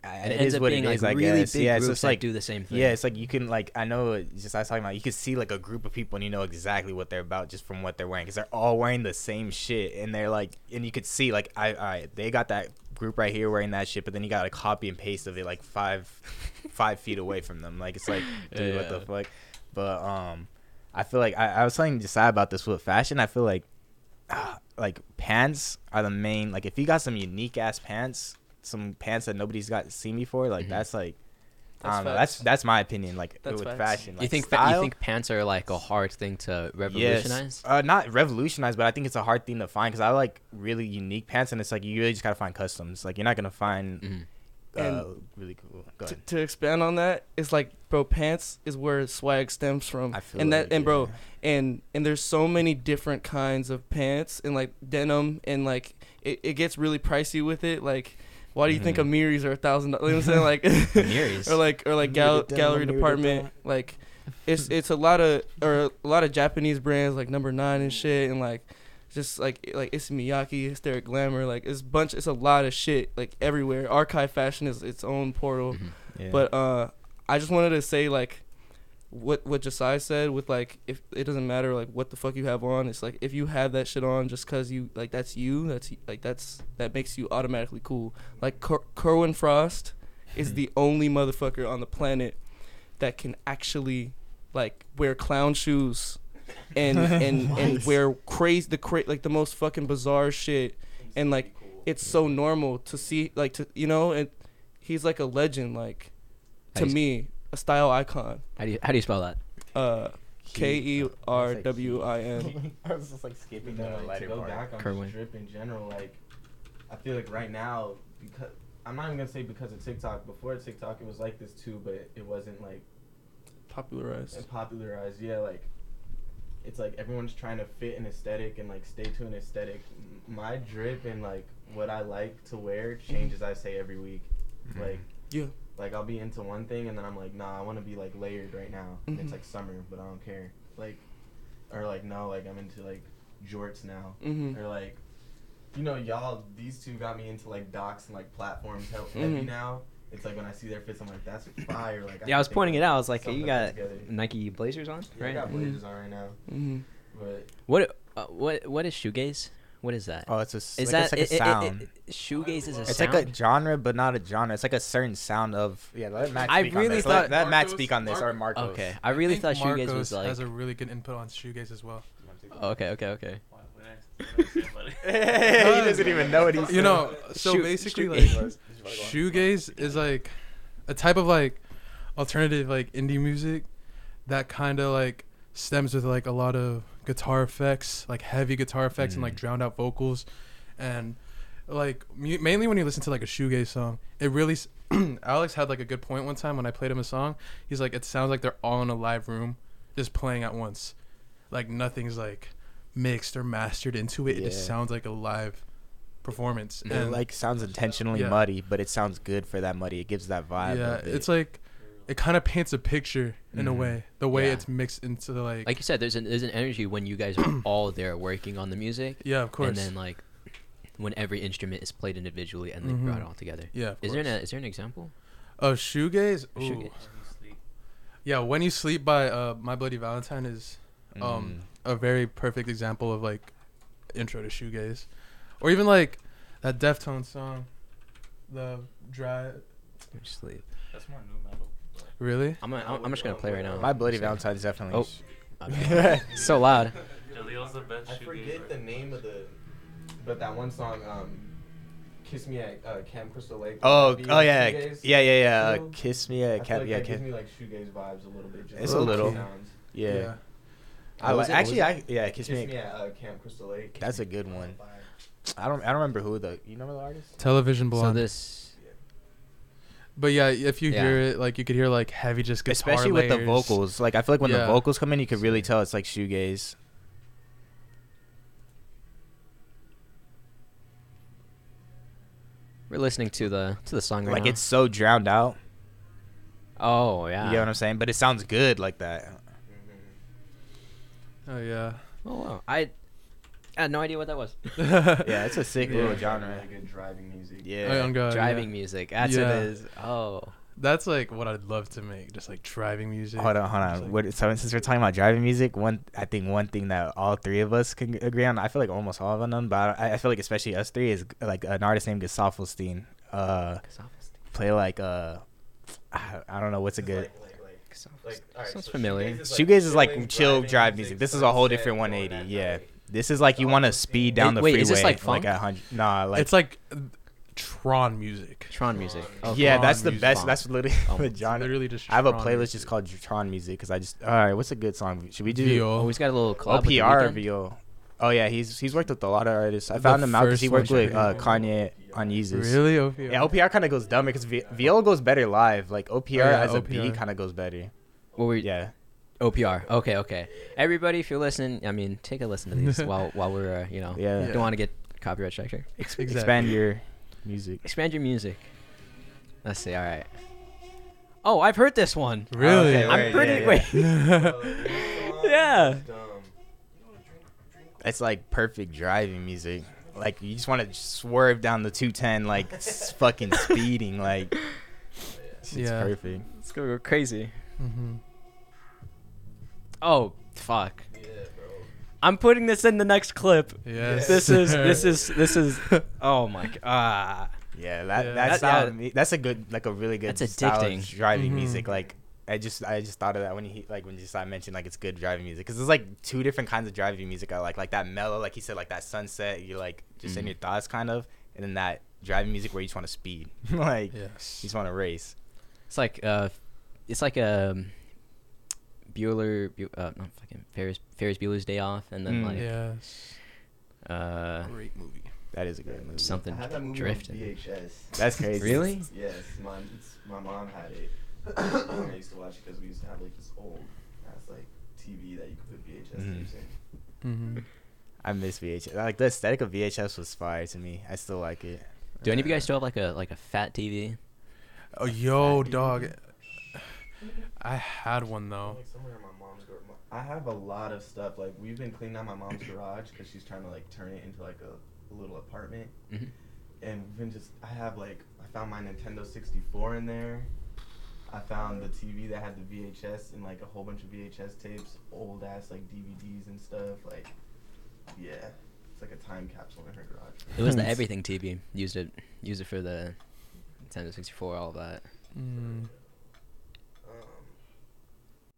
It it ends is up what being it like is, really big Yeah, groups just that like do the same thing. yeah, it's like you can like I know just I was talking about you can see like a group of people and you know exactly what they're about just from what they're wearing because they're all wearing the same shit and they're like and you could see like I I they got that group right here wearing that shit but then you got a copy and paste of it like five five feet away from them. Like it's like dude what the fuck? But um I feel like I, I was telling Josiah about this with fashion I feel like ah, like pants are the main like if you got some unique ass pants some pants that nobody's got seen before like Mhm. that's like I That's don't know. facts. That's that's my opinion. Like That's with facts. fashion, you like, think fa- you think pants are like a hard thing to revolutionize? Yes. Uh, not revolutionize, but I think it's a hard thing to find because I like really unique pants, and it's like you really just gotta find customs. Like you're not gonna find Mhm. uh, really cool. Go to, to expand on that, it's like, bro, pants is where swag stems from. I feel and that like, and bro, yeah. and and there's so many different kinds of pants and like denim and like it, it gets really pricey with it. Like, why do you think Mhm. Amiris are a thousand dollars? You know what I'm saying? Like Amiris? or like or like gal- denim, gallery department. Like, it's it's a lot of or a lot of Japanese brands like Number Nine and shit and like. Just like like Issey Miyake, Hysteric Glamour, like it's bunch, it's a lot of shit like everywhere. Archive Fashion is its own portal. Mhm. Yeah. But uh, I just wanted to say like, what what Josiah said with like, if it doesn't matter like what the fuck you have on, it's like if you have that shit on just cause you like that's you, that's like that's that makes you automatically cool. Like Ker- Kerwin Frost is the only motherfucker on the planet that can actually like wear clown shoes and and and wear crazy the cra- like the most fucking bizarre shit and like it's so normal to see like to you know and he's like a legend like to Nice. me a style icon How do you how do you spell that? uh K E R W I N I was just like skipping No, the like, to go part. back on Kerwin. just drip in general, like I feel like right now because I'm not even gonna say because of TikTok. Before TikTok, it was like this too, but it wasn't like popularized popularized. Yeah, like it's like everyone's trying to fit an aesthetic and like stay to an aesthetic. My drip and like what I like to wear changes. I say every week. Mhm. Like yeah like I'll be into one thing and then I'm like, nah, I want to be like layered right now. And Mhm. it's like summer, but I don't care. Like, or like no, like I'm into like jorts now, Mhm. or like, you know, y'all these two got me into like docs and like platforms he- heavy Mhm. now. It's like when I see their fits, I'm like, that's fire. Like Yeah, I was pointing it out. I was like, something you got. Nike Blazers on, Yeah, I right? got Mhm. blazers on right now, mm-hmm. but What uh, what what is shoegaze? What is that? Oh, it's a s- is like, that it's like a it- it- sound. it- it- shoegaze is a it's sound? like a genre, but not a genre. It's like a certain sound of. Yeah, let Matt I speak really on this. thought- let, let Matt speak on this Mar- or Marcos. okay, I really think thought shoegaze Marcos was like. has a really good input on shoegaze as well. okay, okay, okay. he doesn't even know what he's. You know, so Shoe- basically, shoegaze. like shoegaze is like a type of like alternative like indie music that kind of like stems with like a lot of guitar effects, like heavy guitar effects and like Mm. drowned out vocals, and like mu- mainly when you listen to like a shoegaze song, it really. s- Alex had like a good point one time when I played him a song. He's like, it sounds like they're all in a live room, just playing at once, like nothing's like mixed or mastered into it. It just sounds like a live performance. It like sounds intentionally Yeah. muddy, but it sounds good for that muddy. It gives that vibe. yeah it. it's like it kind of paints a picture in a Mhm. way. The way Yeah. it's mixed into like, Like you said, there's an there's an energy when you guys are all there working on the music, yeah, of course. and then like when every instrument is played individually and they brought Mhm. it all together. yeah. Of Is there an, is there an example? of shoegaze. Ooh. Shoegaze. Yeah, when you sleep by uh, My Bloody Valentine is Mm. um a very perfect example of like intro to shoegaze, or even like that Deftones song, the dry. Sleep. That's more nu metal. Really? I'm gonna, I'm, I'm just gonna play right now. My bloody Sorry. Valentine is definitely. Oh. Okay. so loud. Jalil's the best I shoegaze forget the name of the, but that one song, um, "Kiss Me at uh, Camp Crystal Lake." Oh, Be oh like yeah, yeah, yeah, yeah. Uh, kiss me at feel cap. like yeah, that gives me like shoegaze vibes a little bit. just It's a little. sounds. Yeah. What I was actually, was I yeah, kiss, Kiss me. Me At, at uh, Camp Crystal Lake. that's a good one. I don't, I don't remember who the. You remember the artist? Television So this. But yeah, if you Yeah. hear it, like you could hear like heavy just guitar Especially with the vocals. Like I feel like when the vocals come in, you could really tell it's like shoegaze. We're listening to the to the song right Like now. it's so drowned out. oh yeah. You get what I'm saying? But it sounds good like that. Oh yeah. Oh wow. I, I had no idea what that was. Yeah, it's a sick Yeah. little Really genre. good driving music. Yeah. Oh, on God, Driving yeah. music. That's Yeah. what it is. Oh. That's like what I'd love to make, just like driving music. Hold on, hold Just, on. like- What, so since we're talking about driving music, one I think one thing that all three of us can agree on, I feel like almost all of them, but I, I feel like especially us three is like an artist named Gesaffelstein. Uh, play like uh, I, I don't know what's a good. Like, alright, Sounds so familiar. shoegaze is, Shoegaze is like chill drive music. This is a whole different 180. Yeah, night. This is like you want to speed down the Wait, freeway. is this like funk? a hundred? Nah, like it's like Tron music. Tron music. Oh, yeah, Tron that's the music. best. That's literally Oh, the it's genre. Literally just. I have a Tron playlist music. just called Tron music because I just. All right, what's a good song? Should we do? Oh, VO. he's got a little collab with The OPR Weeknd? VO. Oh yeah, he's he's worked with a lot of artists. I The found him out because he first worked one. with uh, Kanye on Yeezus. Really? OPR? Yeah, OPR kind of goes dumber because v- VO goes better live. Like OPR yeah, as a OPR. beat kind of goes better. What were Yeah. OPR. Okay, okay. Everybody, if you're listening, I mean, take a listen to these while while we're, uh, you know, Yeah. don't want to get copyright strike here. Ex- Exactly. Expand your music. Expand your music. Let's see. All right. Oh, I've heard this one. Really? Okay, I'm wait, pretty. yeah, Wait. Yeah. It's like perfect driving music. Like you just want to swerve down the 210 like s- fucking speeding. Like it's Yeah. perfect. gonna go crazy. hmm Oh, fuck. Yeah, bro. I'm putting this in the next clip. Yes. This is this is this is. Oh my god. Ah. Yeah, that Yeah. that That- style yeah. that's a good like a really good That's style of addicting. driving Mhm. music. Like I just I just thought of that when he like when just I mentioned like it's good driving music because there's like two different kinds of driving music I like like that mellow like he said like that sunset you're like just in Mhm. your thoughts kind of and then that driving music where you just want to speed like you just want to race. It's like uh, it's like um, Bueller, Bu- uh, not fucking Ferris Ferris Bueller's Day Off, and then Mm. like Yes. uh, Great movie. That is a great movie. something I had that movie drifting. on VHS. That's crazy. Really? Yes, my my mom had it. I used to watch it because we used to have like this old ass like TV that you could put VHS Mhm. tapes in. hmm I miss VHS. Like the aesthetic of VHS was fire to me. I still like it. Do any of you guys still have like a like a fat TV? Oh, yo, Fat dog. DVD. I had one though. Like somewhere in my mom's garage. I have a lot of stuff. Like we've been cleaning out my mom's garage because she's trying to like turn it into like a, a little apartment. hmm And we've been just. I have like I found my Nintendo 64 in there. I found the TV that had the VHS and like a whole bunch of VHS tapes, old ass like DVDs and stuff. Like, yeah, it's like a time capsule in her garage. It was the everything TV. Used it used it for the Nintendo 64, all of that. Mm.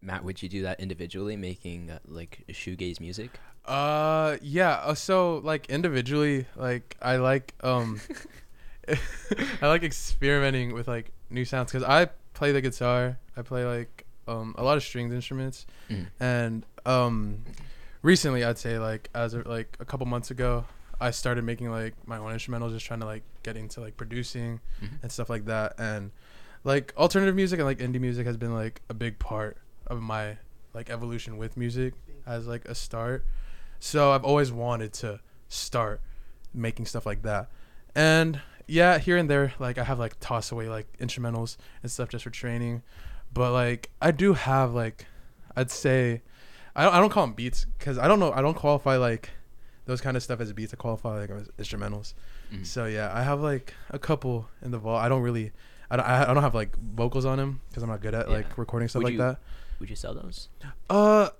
Matt, would you do that individually, making uh, like shoegaze music? Uh, yeah. Uh, so like individually, like I like um, I like experimenting with like new sounds because I play the guitar. I play like um a lot of stringed instruments, Mhm. and um, recently I'd say like as of, like a couple months ago, I started making like my own instrumentals, just trying to like get into like producing Mhm. and stuff like that, and like alternative music and like indie music has been like a big part of my like evolution with music as like a start. So I've always wanted to start making stuff like that. And yeah, here and there like I have like toss away like instrumentals and stuff just for training. but like I do have like, I'd say, I don't, I don't call them beats because I don't know I don't qualify like those kind of stuff as beats. I qualify like as instrumentals. Mhm. So yeah, I have like a couple in the vault. I don't really, I don't, I I don't have like vocals on them because I'm not good at Yeah. like recording stuff Would like you- that. Would you sell those? Uh,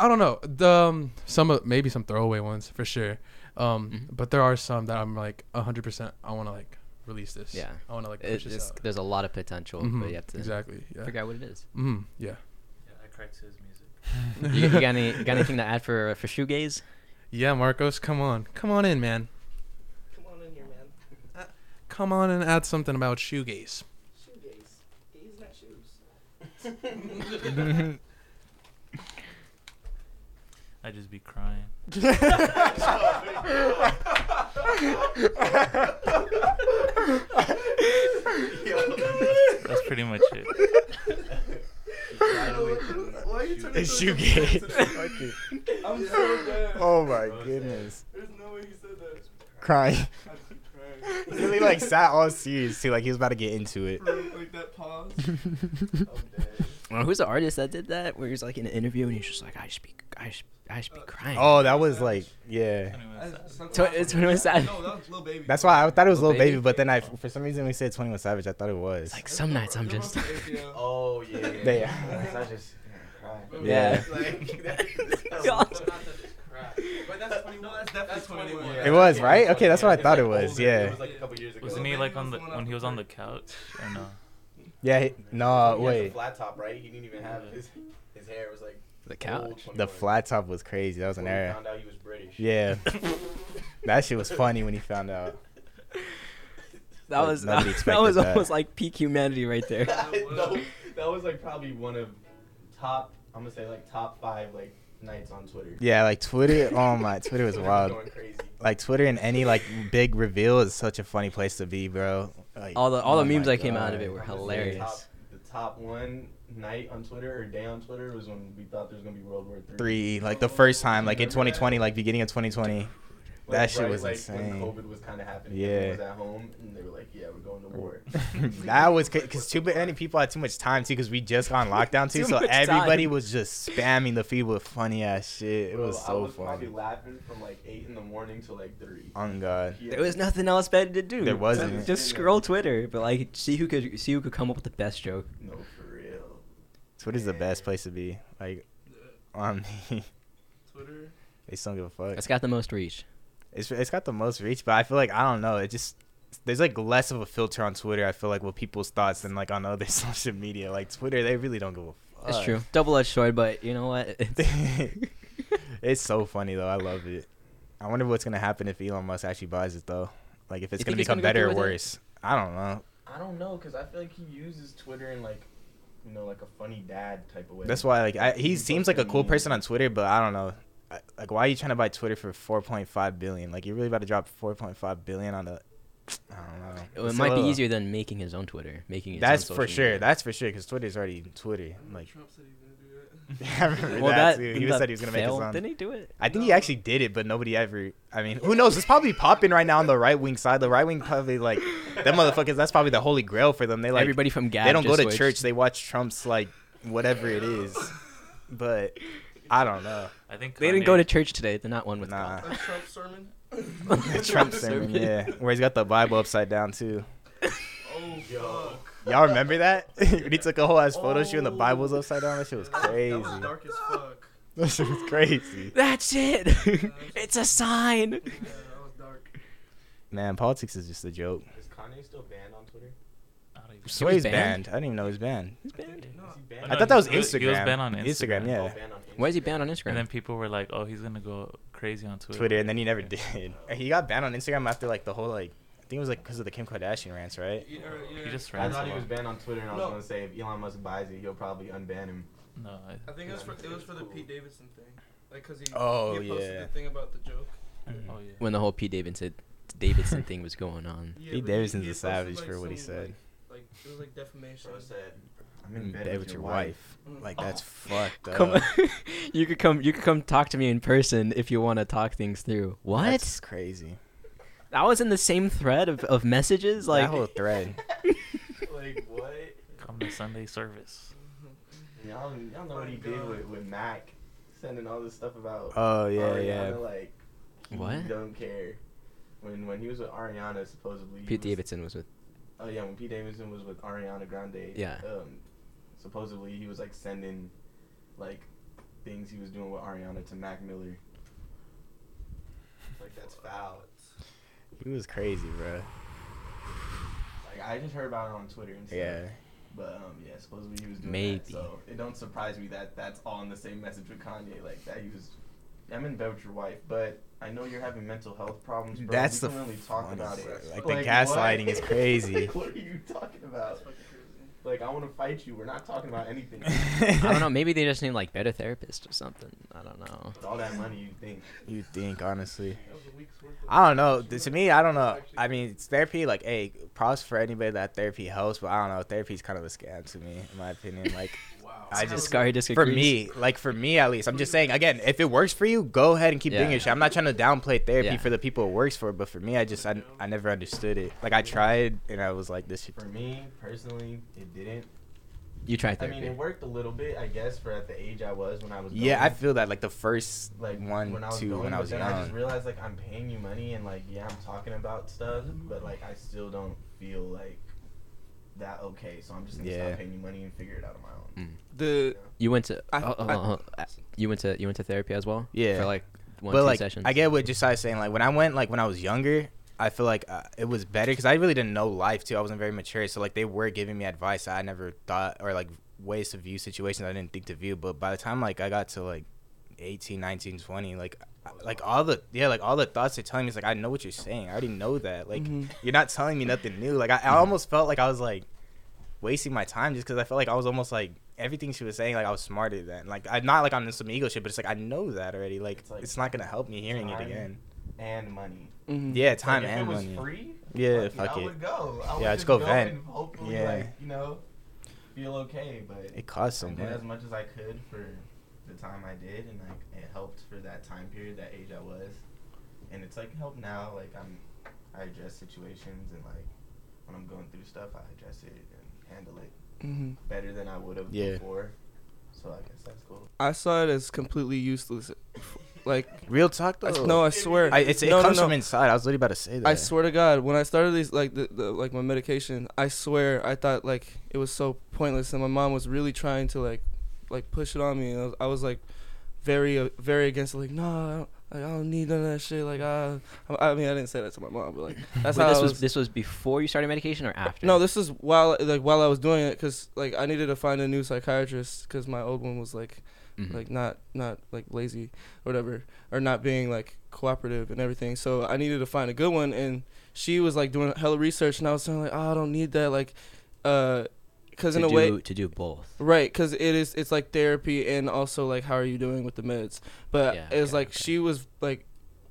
I don't know. The um, some of maybe some throwaway ones for sure. Um, Mhm. but there are some that I'm like hundred percent. I want to like release this. Yeah. I want to like It, push this out. there's a lot of potential, Mhm, but you have to exactly. Yeah. figure out what it is. Mm, yeah. Yeah, I cracked his music. you, you got any got anything to add for for shoegaze? Yeah, Marcos, come on, come on in, man. Come on in here, man. Come on and add something about shoegaze. Shoegaze. Gaze not shoes. I just be crying. That's pretty much it. Why are you turning It's to a shoegaze. comedian? I'm so dead. Oh my goodness. There's no way he said that. Crying. I just crying. He really like sat all serious too, like he was about to get into it. Like that pause. Well, who's the artist that did that? Where he's like in an interview and he's just like, I should be, I should, I should be crying. Oh, that was like, yeah. So it's when it No, that was Lil Baby. That's why I thought it was Lil Lil Baby, Baby? but then I, for some reason, we said Twenty One Savage. I thought it was. like some nights I'm just. Oh yeah. Yeah. I just Yeah. God. But that's 21. No, that's definitely 21. It was right. Okay, that's what I thought it was. Yeah. was like a couple years ago. Wasn't he like on the when he was on the couch or no? Yeah. he- No, He had the wait. flat top, right? He didn't even have his his hair was like The couch. The flat top was crazy. That was an Before we era. Found out he was British. Yeah. that shit was funny when he found out. That Like, was nobody that, expected was that. almost like peak humanity right there. no, that was like probably one of top. I'm gonna say like top five like nights on Twitter. Yeah, like Twitter. Oh my, Twitter was wild. Going crazy. Like Twitter and any like big reveal is such a funny place to be, bro. Like, All the all the oh memes my that came out of it were I'm gonna hilarious. Top, the top one night on Twitter or day on Twitter was when we thought there was gonna be World War Three. Three, like the oh, first time, like in 2020, like beginning of 2020. That shit was like, insane. When COVID was kind of happening. Yeah. everyone was at home, and they were like, "Yeah, we're going to war." that was because too many people had too much time too because we just got on lockdown too, Too so everybody time. was just spamming the feed with funny ass shit. It Bro, was I so was probably laughing from like eight in the morning to like three. On God, Yeah. There was nothing else better to do. There wasn't. Just, just scroll Twitter, but like see who could see who could come up with the best joke. No, for real. Twitter's the best place to be. Like, on me, Twitter. they still don't give a fuck. It's got the most reach. It's it's got the most reach, but I feel like I don't know. It just there's like less of a filter on Twitter. I feel like with people's thoughts than like on other social media. Like Twitter, they really don't give a fuck. It's true. Double edged sword, but you know what? It's, it's so funny though. I love it. I wonder what's gonna happen if Elon Musk actually buys it though. Like if it's You gonna think he's become gonna better or through with it? worse. I don't know. I don't know, cause I feel like he uses Twitter in like, you know, like a funny dad type of way. That's why like I, he He's seems like a cool memes. person on Twitter, but I don't know. I, like why are you trying to buy Twitter for 4.5 billion? Like you're really about to drop 4.5 billion on the. I don't know. it It's a might be easier than making his own Twitter. Making his That's own for sure. media. That's for sure because Twitter's already Twitter. Remember Like Trump said he was gonna do that. I remember well, that, that, too. He that said he was gonna make his own. Didn't he do it? I think he actually did it, but nobody ever. I mean, who knows? It's probably popping right now on the right wing side. The right wing probably like them motherfuckers. That's probably the holy grail for them. They like Everybody from Gab they don't go to switched. church. They watch Trump's like whatever it is. But I don't know. I think They didn't Kanye- go to church today. They're not one with Nah. God. A Trump sermon. The Trump sermon, yeah, where he's got the Bible upside down too. Oh fuck. Y'all remember that? when he took a whole ass photo shoot and the Bible's oh. upside down. That shit was crazy. That crazy. was dark as fuck. That shit was crazy. That's it. it's a sign. Yeah, that was dark. Man, politics is just a joke. Is Kanye still banned on Twitter? I don't even- Sway's banned? banned. I didn't even know he was banned. He's banned. No. He banned? Oh, I thought that was he was- Instagram. he was banned on Instagram, Instagram. yeah. Oh, banned on Why is he banned on Instagram? And then people were like, "Oh, he's gonna go crazy on Twitter." Twitter, and then he never did. He got banned on Instagram after like the whole like. I think it was like because of the Kim Kardashian rants, right? Yeah, or- yeah. He just I thought he was banned on Twitter, and I was No. gonna say if Elon Musk buys it, he'll probably unban him. No, I, I think it was for it was for the Pete Davidson thing, like cause he Oh, he posted yeah. the thing about the joke. Mm-hmm. oh yeah. when the whole Pete Davidson Davidson thing was going on. Yeah, Pete but he- Davidson's he a savage like, for what he said. Like, like it was like defamation. So I said, I'm In in bed with your wife. Mm. Like that's fucked up. Come, you could come. You could come talk to me in person if you want to talk things through. What? That's crazy. that was in the same thread of, of messages. Like that whole thread. like what? Come to Sunday service. Oh Y'all, y'all know what he did with, with Mac, sending all this stuff about. Oh yeah, Ariana, yeah. Like, he What? Don't care. When when he was with Ariana, supposedly. Pete was- Davidson was with. Oh yeah, when Pete Davidson was with Ariana Grande. Yeah. Um, supposedly he was like sending, like, things he was doing with Ariana to Mac Miller. Like that's foul. He was crazy, bro. Like I just heard about it on Twitter and stuff. Yeah. But um, yeah, supposedly he was doing Maybe. that. So it don't surprise me that that's all in the same message with Kanye. Like that he was. I'm in bed with your wife, but I know you're having mental health problems. Bro. That's we the can really talk about it. Like, the gaslighting is crazy. like, what are you talking about? That's fucking crazy. Like I want to fight you. We're not talking about anything. I don't know. Maybe they just need like better therapists or something. I don't know. With all that money, you think? You think honestly? That was a week's worth of- I don't know. To me, I don't know. I mean, it's therapy. Like, hey, props for anybody that therapy helps, but I don't know. Therapy's kind of a scam to me, in my opinion. Like, I just Scary for me, like for me at least, I'm just saying again, if it works for you, go ahead and keep doing Yeah. your shit. I'm not trying to downplay therapy Yeah. for the people it works for, but for me, I just I, I never understood it. Like I tried and I was like, this shit. For me personally, it didn't. You tried therapy. I mean, it worked a little bit, I guess, for at the age I was when I was. Yeah, I feel that like the first like one, when I was two, going, when I was then I just realized like I'm paying you money and like yeah, I'm talking about stuff, but like I still don't feel like that okay. So I'm just gonna Yeah. stop paying you money and figure it out on my own. The You went to. I- oh, I- oh, oh, you went to. You went to therapy as well. Yeah. For like one but two like sessions. I get what Josiah's saying. Like when I went, like when I was younger, I feel like uh, it was better because I really didn't know life too. I wasn't very mature, so like they were giving me advice that I never thought or like ways to view situations I didn't think to view. But by the time like I got to like 18, 19, 20, like I- like all the yeah like all the thoughts they're telling me is like I know what you're saying. I already know that. Like Mhm. you're not telling me nothing new. Like I, I almost felt like I was like wasting my time just because I felt like I was almost like everything she was saying like I was smarter than like I'm not like on some ego shit, but it's like I know that already. Like It's it's, not gonna help me hearing it again. And money. mhm. Yeah, Like, time if and it was money. free, Yeah, fuck, fuck I it. would go. I would Yeah, just just go go vent. and hopefully, Yeah. like you know, feel okay. But It costs I so did as much. much as I could for the time I did, and like it helped for that time period, that age I was, and it's like help now. Like I'm, I address situations, and like when I'm going through stuff, I address it and handle it Mhm. better than I would have Yeah. before. So I guess that's cool. I saw it as completely useless. Like Real talk I, though. no, I swear. I, it's, it No, no, comes no. from inside. I was literally about to say that. I swear to God, when I started these like the, the like my medication, I swear I thought like it was so pointless, and my mom was really trying to like like push it on me. I was, I was like very uh, very against it. Like no, I don't, like, I don't need none of that shit. Like I, I mean I didn't say that to my mom, but like that's Wait, how this I was, was. this was before you started medication or after? no, this is while like while I was doing it, cause like I needed to find a new psychiatrist, cause my old one was like Mhm. like not not like lazy or whatever or not being like cooperative and everything so i needed to find a good one and she was like doing hella research and i was saying like oh i don't need that like uh because in a do, way to do both. right because it is it's like therapy and also like how are you doing with the meds? But Yeah, it was okay, like okay. she was like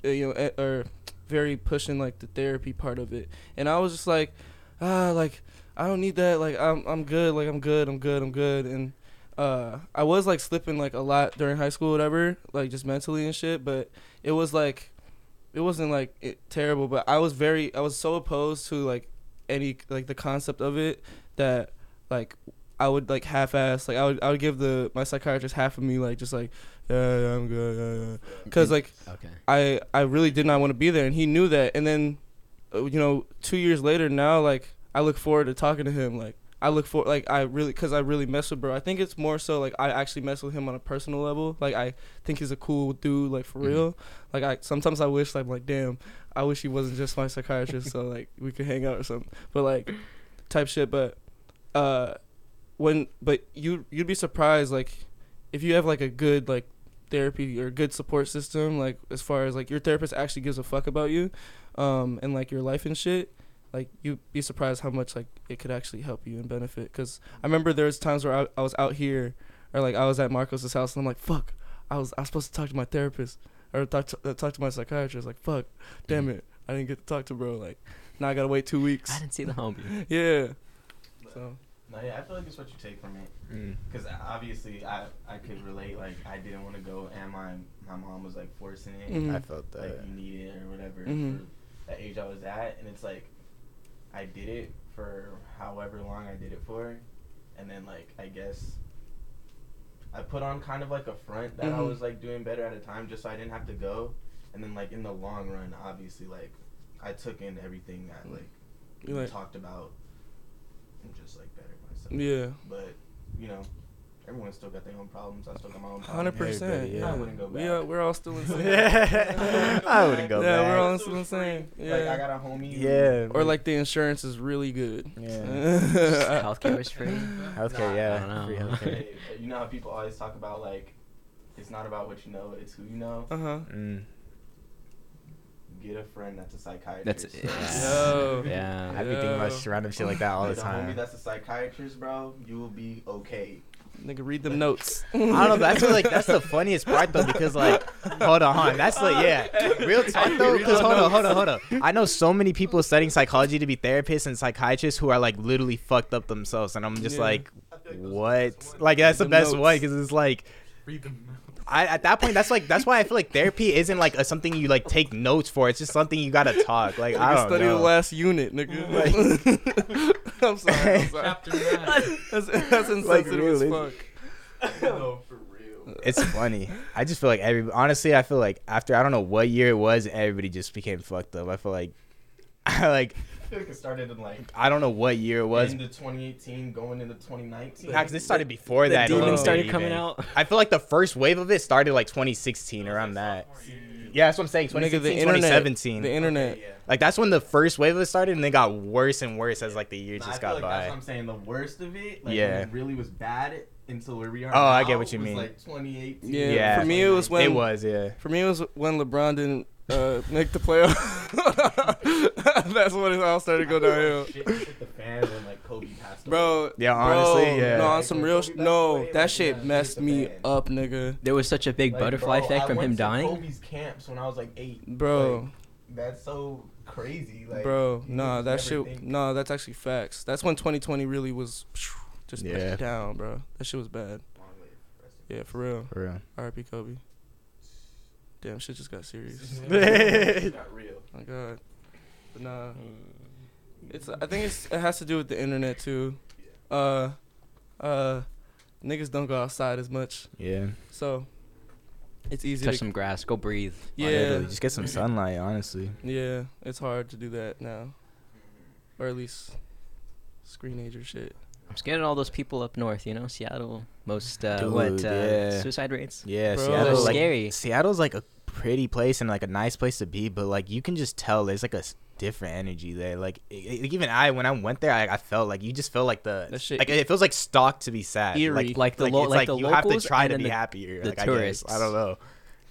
uh, you know eh, or very pushing like the therapy part of it. And i was just like ah like i don't need that. Like i'm i'm good. Like i'm good. I'm good. I'm good. And uh i was like slipping like a lot during high school whatever like just mentally and shit. But it was like it wasn't like it, terrible. But i was very i was so opposed to like any like the concept of it that like I would like half-ass like I would I would give the my psychiatrist half of me like just like yeah, yeah I'm good yeah, yeah. cuz like Okay. I I really did not want to be there and he knew that and then uh, you know 2 years later now like I look forward to talking to him like I look for like I really cuz I really mess with bro I think it's more so like I actually mess with him on a personal level like I think he's a cool dude like for Mhm. real like I sometimes I wish like like damn I wish he wasn't just my psychiatrist so like we could hang out or something but like type shit but uh when but you you'd be surprised like if you have like a good like therapy or good support system like as far as like your therapist actually gives a fuck about you um and like your life and shit like you'd be surprised how much like it could actually help you and benefit. Because i remember there was times where I, I was out here or like i was at marcos's house and i'm like fuck i was i was supposed to talk to my therapist or talk to, uh, talk to my psychiatrist like fuck damn it i didn't get to talk to bro like now i gotta wait two weeks. I didn't see the homie. yeah so No, yeah, I feel like it's what you take from it. Mm. Because obviously, I I could relate. Like, I didn't want to go, and my my mom was like forcing it. Mhm. I felt that. Like, you need it or whatever Mhm. for the age I was at, and it's like, I did it for however long I did it for, and then like I guess I put on kind of like a front that I Mhm. was like doing better at a time, just so I didn't have to go. And then like in the long run, obviously like I took in everything that like You we like- talked about and just like better myself. Yeah. But you know, everyone's still got their own problems. I still got my own problems. Hundred percent. Yeah. I wouldn't go back. are, we're all still insane. I wouldn't go yeah, back. Yeah, we're all still insane. Yeah. Like I got a homie. who- Yeah. or like the insurance is really good. Yeah. Healthcare is free. Healthcare, Nah, yeah. I don't know. Free healthcare. You know how people always talk about like, it's not about what you know, it's who you know. Uh huh. Mm. Get a friend that's a psychiatrist. That's Yo. yeah. I be thinking about Yo. random shit like that all the Get a homie time. that's a psychiatrist, bro. You will be okay. Nigga, read them notes. I don't know. That's what, like that's the funniest part though, because like, hold on, that's like yeah, real talk though. Because hold on, hold on, hold on. I know so many people studying psychology to be therapists and psychiatrists who are like literally fucked up themselves, and I'm just Yeah. like, what? Like that's the Them best notes. way because it's like. Read them. I, at that point, that's like that's why I feel like therapy isn't like a, something you like take notes for. It's just something you gotta talk. Like I Nigga, don't study know. the last unit, nigga. I'm sorry. I'm sorry. Chapter nine. That's, that's insensitive really. as fuck. no, for real. It's funny. I just feel like every honestly, I feel like after I don't know what year it was, everybody just became fucked up. I feel like, I like I feel like it started in like I don't know what year it was. into 2018, going into 2019. Because this started before the that. demons even. started coming out. I feel like the first wave of it started like 2016 around that. Yeah, that's what I'm saying. Nigga, 2016, the internet. 2017. The internet. Okay, yeah. Like that's when the first wave of it started, and they got worse and worse as like the years Nah, I just feel got like that's by. what I'm saying. The worst of it, like, Yeah. when it really was bad until where we are. Oh, I now, get what you was, mean. Like 2018. Yeah, Yeah. For me, it was when it was, yeah. For me, it was when LeBron didn't uh, make the playoff. That's when it all started to go downhill. Shit hit the fan when like Kobe passed away. Bro, Yeah, bro, honestly, yeah. No, on some real. Sh- no, away, that like, shit yeah, messed me fan. up, nigga. There was such a big Like, butterfly bro, effect I from went him to dying. Kobe's camps when I was like eight. Bro, Like, that's so crazy. Like, bro, you nah, that shit. think- Nah, that's actually facts. That's when 2020 really was just Yeah. down, bro. That shit was bad. Yeah, for real. For real. R.I.P. Kobe. Damn, shit just got serious. Got real. My God. But nah. It's I think it's it has to do with the internet too. Uh uh niggas don't go outside as much. Yeah. So it's easy Touch to some grass, go breathe. Yeah. Literally, Just get some sunlight, honestly. Yeah, it's hard to do that now. Or at least screenager shit. I'm scared of all those people up north. You know, Seattle. Most uh, Dude, what uh, yeah. suicide rates? Yeah, Bro. Seattle, like, scary. Seattle's like a pretty place and like a nice place to be, but like you can just tell there's like a different energy there. Like i- i- even I, when I went there, I, I felt like you just feel like the shit- like it feels like stock to be sad. Eerie. Like Like the lo- it's like the you have to try to be the- happier. the like, I, guess. tourists. I don't know.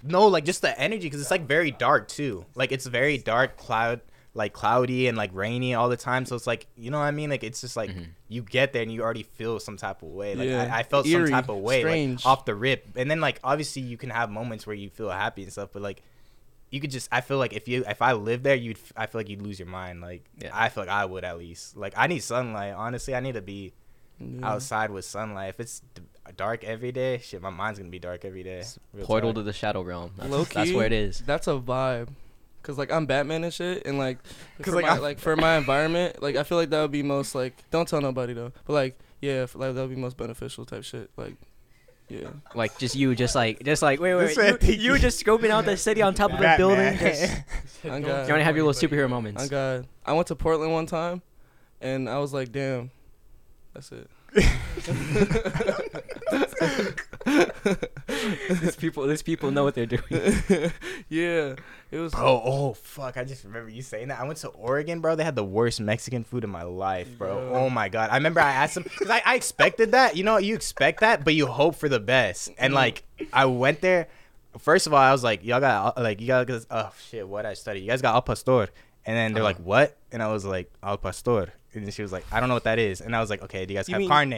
No, like just the energy because it's like very dark too. Like it's very dark, cloud, like cloudy and like rainy all the time. So it's like you know what I mean. Like it's just like Mhm. you get there and you already feel some type of way. Like Yeah. I, I felt Eerie, some type of way strange. like off the rip. And then like obviously you can have moments where you feel happy and stuff, but like you could just I feel like if you if I lived there, you'd I feel like you'd lose your mind. Like Yeah. I feel like I would at least. Like I need sunlight. Honestly, I need to be Yeah. outside with sunlight. If it's d- dark every day, shit, my mind's gonna be dark every day. Real Portal talk. to the shadow realm. That's, Low that's where it is. That's a vibe. Cause like I'm Batman and shit, and like, 'Cause, cause like, like, my, I'm- like for my environment, like I feel like that would be most like don't tell nobody though, but like yeah, f- like that would be most beneficial type shit. Like, yeah, Like just you, just like, just like, wait, wait, wait. You, you were just scoping out the city on top of the Batman. building. Just, I'm you God. want to have your little superhero moments. I got. I went to Portland one time, and I was like, damn, that's it. these people, these people know what they're doing. yeah, it was. Bro, oh fuck! I just remember you saying that. I went to Oregon, bro. They had the worst Mexican food in my life, bro. Yeah. Oh my god! I remember I asked them because I, I expected that. You know, you expect that, but you hope for the best. And like, I went there. First of all, I was like, y'all got like you got oh shit, what I study? You guys got al pastor, and then they're Uh-huh. like, what? And I was like, al pastor, and then she was like, I don't know what that is. And I was like, okay, do you guys You have mean- carne?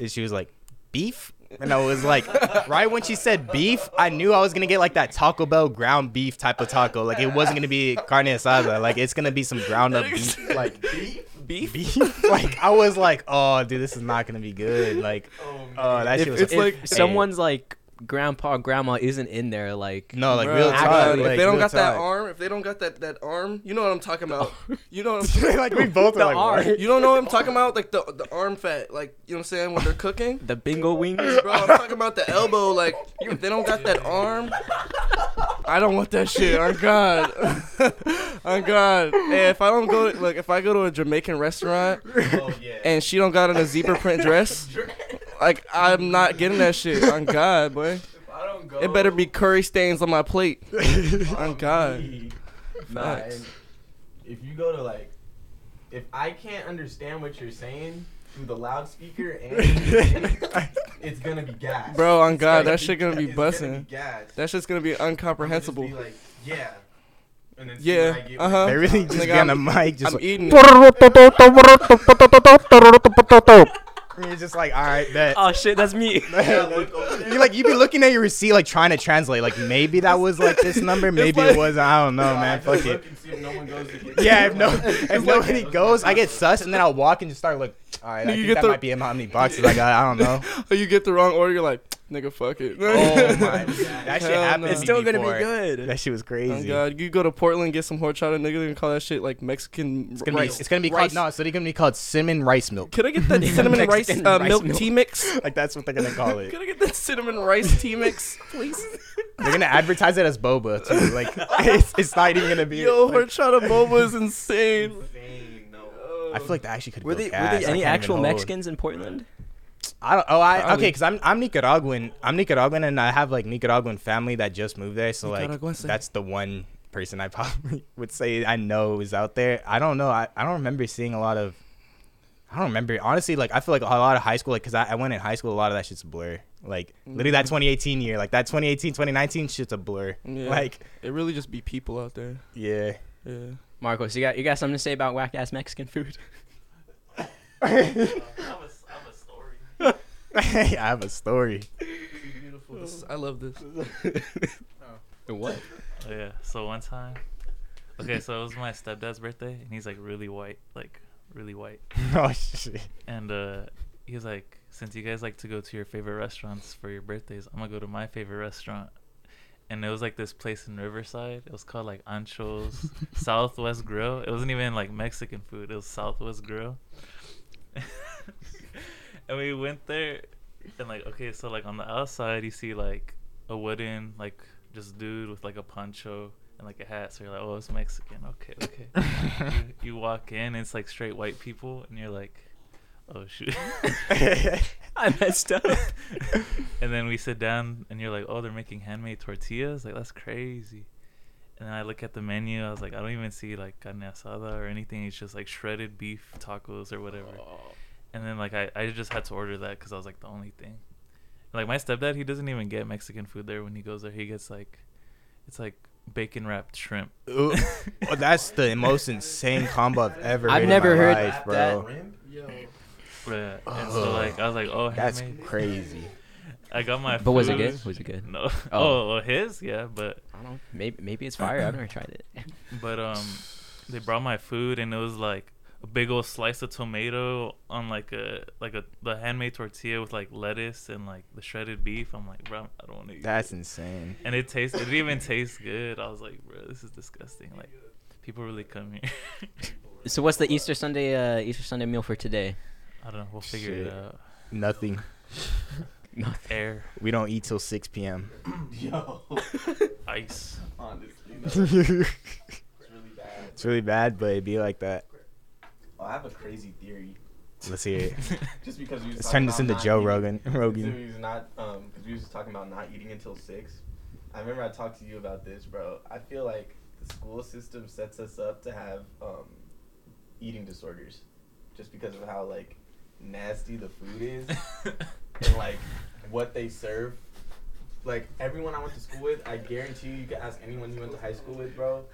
And she was like, beef. And I was like, right when she said beef, I knew I was gonna get like that Taco Bell ground beef type of taco. Like it wasn't gonna be carne asada. Like it's gonna be some ground up beef. Like beef, beef. beef? like I was like, oh, dude, this is not gonna be good. Like, oh, that If shit was. it's if like- someone's like grandpa, grandma isn't in there, like No, like Bruh, real time talk. if like, they don't real got that arm, if they don't got that that arm, you know what I'm talking about. Oh. You know what I'm saying? like we both The are like, arm. what? You don't know what I'm talking about? Like the the arm fat, like you know what I'm saying when they're cooking. the bingo wings. Bro, I'm talking about the elbow. Like if they don't got that arm, I don't want that shit. On God, on God. Hey, if I don't go, to, like if I go to a Jamaican restaurant Oh yeah. and she don't got on a zebra print dress, like I'm not getting that shit. On God, boy. I don't go. It better be curry stains on my plate. on God. Nah, Facts. and if you go to like, if I can't understand what you're saying through the loudspeaker and it's gonna be gas. Bro, on God, that shit gonna be bussing. gonna bussin'. gas. That shit's gonna be I'm gonna just incomprehensible. be like, yeah. And then Yeah, see what I get uh-huh. They really just Nigga, be on mic, just I'm like, eating. And you're just like, all right, bet. oh shit, that's me. you like you be looking at your receipt like trying to translate like maybe that was like this number maybe it was I don't know man fuck it yeah if no if nobody goes I get sus and then I'll walk and just start like all right I You think get that the- might be how many boxes I got I don't know you get the wrong order, you're like, nigga, fuck it. oh my god, that shit Hell happened no. it's still gonna be before. good. that shit was Oh crazy God, you go to Portland, get some horchata, nigga, they gonna call that shit like Mexican it's gonna rice. be it's gonna be rice. called no it's gonna be called cinnamon rice milk Can I get that cinnamon rice, Mexican uh, rice milk, milk. tea mix? like that's what they're gonna call it Can I get that cinnamon rice tea mix, please? they're gonna advertise it as boba too like it's, it's not even gonna be Yo, like, horchata boba is insane. I feel like that actually could Were go they, were gas. they I any can't even actual hold. Mexicans in Portland? I don't. Oh, I Probably. okay. Cause I'm I'm Nicaraguan. I'm Nicaraguan, and I have like Nicaraguan family that just moved there. So like that's the one person I probably would say I know is out there. I don't know. I, I don't remember seeing a lot of. I don't remember honestly. Like I feel like a lot of high school, like, cause I, I went in high school. A lot of that shit's a blur. Like mm. literally that 2018 year, like that 2018 2019 shit's a blur. Yeah. Like It really just be people out there. yeah. Yeah. Marcos, you got you got something to say about whack ass Mexican food? I have a, I have a story. I have a story. Beautiful. This I love this. What? Oh, yeah. So one time, okay, so it was my stepdad's birthday, and he's like really white, like really white. oh shit. And uh, he was like, since you guys like to go to your favorite restaurants for your birthdays, I'm gonna go to my favorite restaurant. And it was like this place in Riverside. It was called like Ancho's Southwest Grill. It wasn't even like Mexican food. It was Southwest Grill. And we went there, and like okay, so like on the outside you see like a wooden like just dude with like a poncho and like a hat. So you're like, oh, it's Mexican. Okay, okay. you, you walk in, and it's like straight white people, and you're like, oh shoot. I messed up. and then we sit down, and you're like, oh, they're making handmade tortillas. Like that's crazy. And then I look at the menu. I was like, I don't even see like carne asada or anything. It's just like shredded beef tacos or whatever. Oh. And then like I, I just had to order that because I was like the only thing. Like my stepdad, he doesn't even get Mexican food there when he goes there. He gets like, it's like bacon wrapped shrimp. Ooh, oh, that's the most insane combo I've ever. I've never in my heard life, bro. that. Yo. Yeah. And so like I was like, oh, That's handmade. crazy. I got my. But was it food. good? Was it good? No. Oh. Oh, his yeah, but I don't know. Maybe maybe it's fire. I've never tried it. but um, they brought my food and it was like a big old slice of tomato on like a like a the handmade tortilla with like lettuce and like the shredded beef. I'm like, bro, I don't want to eat. That's this." insane. And it tastes. It didn't even taste good. I was like, bro, this is disgusting. Like, people really come here. So what's the Easter Sunday uh, Easter Sunday meal for today? I don't know. We'll figure Shit. it out. Nothing. Nothing. Air, We don't eat till 6 p.m. Yo, ice. honestly, no, it's it's really bad. really bad, but it be like that. Oh, I have a crazy theory. Let's hear it. Just because we was Let's talking turn this into Joe eating- Rogan. Rogan. we was not, um, because we was just talking about not eating until six. I remember I talked to you about this, bro. I feel like the school system sets us up to have um, eating disorders, just because of how like nasty the food is and like what they serve. Like everyone I went to school with, I guarantee you, you could ask anyone you went to high school with, bro.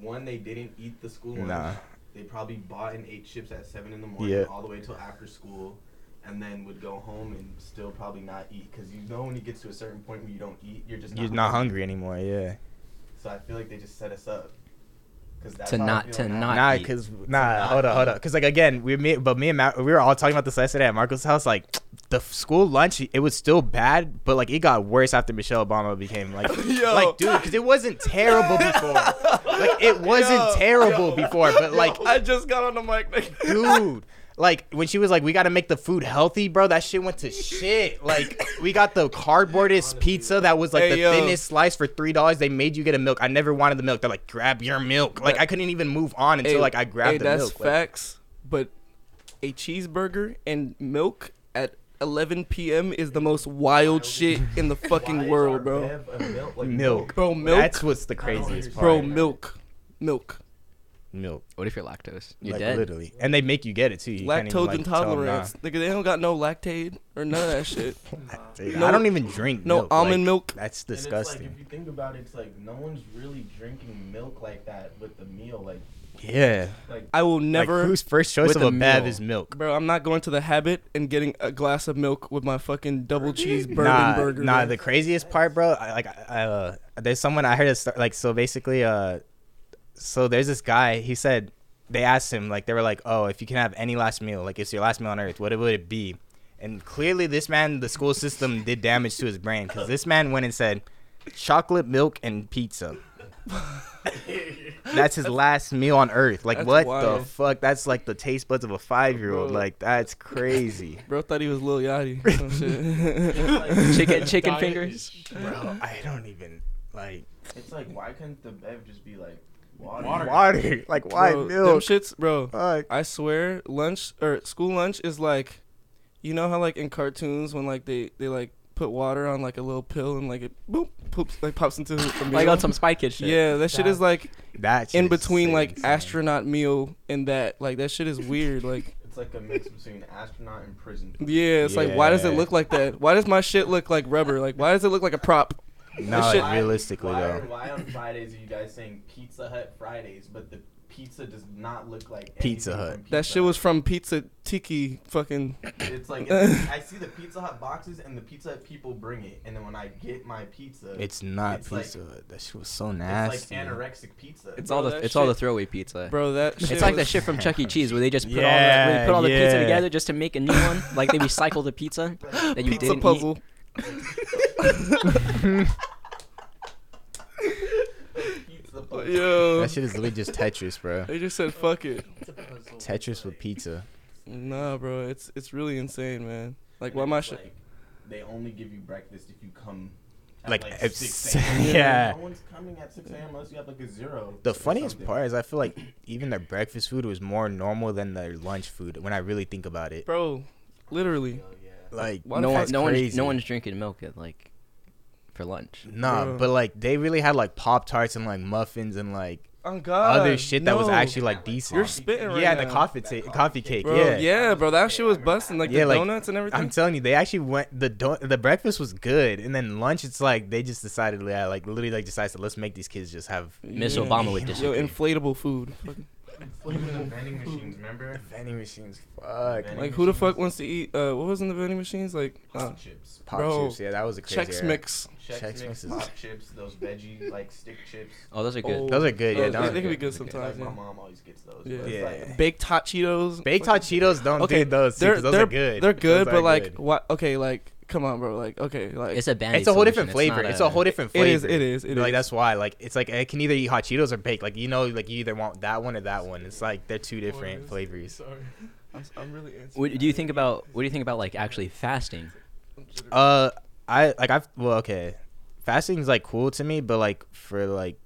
One, they didn't eat the school lunch. Nah. They probably bought and ate chips at seven in the morning, Yeah. all the way till after school, and then would go home and still probably not eat because you know when it gets to a certain point where you don't eat, you're just You're not hungry anymore, yeah. So I feel like they just set us up. 'Cause To not- to not Nah, eat. cause nah, hold on, hold eat. on. Cause like again, we me, but me and Matt, we were all talking about this yesterday at Marco's house. Like the school lunch, it was still bad, but like it got worse after Michelle Obama became like, like dude, cause it wasn't terrible before. like it wasn't Yo, terrible yo, before, but like, I just got on the mic. dude. Like when she was like, "We got to make the food healthy, bro." That shit went to shit. Like we got the cardboardest pizza that was like Hey, the yo. thinnest slice for three dollars. They made you get a milk. I never wanted the milk. They're like, "Grab your milk." Like I couldn't even move on until Hey, like I grabbed hey, the that's milk. Like, facts. But a cheeseburger and milk at 11 p.m. is the most wild shit in the fucking world, bro. Bev a milk, like milk. Bro, milk. That's what's the craziest part. bro, milk, milk. Milk. What if you're lactose? You're like dead. literally, and they make you get it too. You can't even, Lactose like, tell 'em intolerance. Nigga, they don't got no Lactaid or none of that shit. No- I don't even drink no milk. almond like, milk. That's And it's disgusting. like if you think about it, it's like no one's really drinking milk like that with the meal. Like, yeah. like I will Never. never. whose first choice of a a bev is milk? Bro, I'm not going to the habit and getting a glass of milk with my fucking double cheese bourbon nah, burger. Nah, bro. the craziest part, bro. I, like, I, uh, there's someone I heard. A sto- like, so basically, uh, so there's this guy. He said they asked him, like, they were like, "Oh, if you can have any last meal, like, it's your last meal on earth, what would it be?" And clearly, this man, the school system did damage to his brain because this man went and said, "Chocolate milk and pizza." That's his last meal on earth. Like, That's what the fuck? That's like the taste buds of a five year old. Like, that's crazy. Bro thought he was Lil Yachty. or Some shit. Chicken chicken fingers. Bro, I don't even like it's like why couldn't the bev just be like water? water. Like why bro, them milk? shits, bro. Fuck. I swear, lunch or school lunch is like, you know how like in cartoons when like they they like put water on like a little pill and like it boop poops like pops into the meal. Like on some Spy Kid shit. yeah, that shit is like That in between like insane. astronaut meal and that. Like that shit is weird. Like It's like a mix between astronaut and prison. yeah, it's like why does it look like that? Why does my shit look like rubber? Like why does it look like a prop? No, shit- like, realistically why, though. Why on Fridays are you guys saying Pizza Hut Fridays, but the pizza does not look like Pizza Hut. from That Pizza shit was from Pizza Tiki fucking. It's like it's, I see the Pizza Hut boxes and the Pizza Hut people bring it, and then when I get my pizza, It's not It's like- pizza. Hut. that shit was so nasty. it's like anorexic pizza. It's Bro, all the that it's all the throwaway pizza. Bro, that shit It's like was- that shit from Chuck E. Cheese where they just put all the Yeah, where they put all the pizza together just to make a new one. Like they recycle the pizza that you pizza didn't puzzle. pizza puzzle. Yo, that shit is literally just Tetris, bro. they just said fuck it. Tetris with pizza. Nah, bro, it's it's really insane, man. Like why my It's shit? like, they only give you breakfast if you come. At Like, like, at 6 s- a.m. yeah. No one's coming at 6 a.m. unless you have like a zero. The or funniest something. part is I feel like even their breakfast food was more normal than their lunch food when I really think about it. Bro, literally. Yeah. Like Why no the one, no one's no one's drinking milk at like for lunch. Nah, Bro. but like they really had like pop tarts and like muffins and like Oh God. other shit that was actually like decent. You're spitting right yeah, now. the coffee ta- coffee cake. Bro, yeah. yeah. bro, that shit was busting. Like Yeah, the like, donuts and everything. I'm telling you, they actually went the do- the breakfast was good, and then lunch it's like they just decided, yeah, like literally like decided to let's make these kids just have Miss Yeah. Obama would Yo, inflatable food. Fucking- vending machines, remember? vending machines. Fuck, Vending Like who the fuck wants to eat? Uh, what was in the vending machines? Like uh, Pop chips. pop Bro, chips. Yeah, that was a crazy. Chex era. Mix. Chex, Chex Mix, Mixes. pop chips, those veggie like stick chips. Oh, those are good. Oh, Those are good. Yeah, those- those they, they can be good. good sometimes. Like my mom always gets those. Yeah. Yeah. like- Baked hot Cheetos. Baked hot Cheetos don't Okay, do those. they're They're, those they're are good. They're good, Those but like good. what? Okay, like come on, bro. Like okay, like It's a band. it's a whole different flavor. It's a whole different flavor. It is. It is. it like is. that's why. Like it's like I can either eat hot Cheetos or baked. Like you know, like you either want that one or that one. It's like they're two different flavors. Sorry, I'm, I'm really. answering What do you think about? What do you think about like actually fasting? Uh, I like I've well okay, fasting is like cool to me, but like for like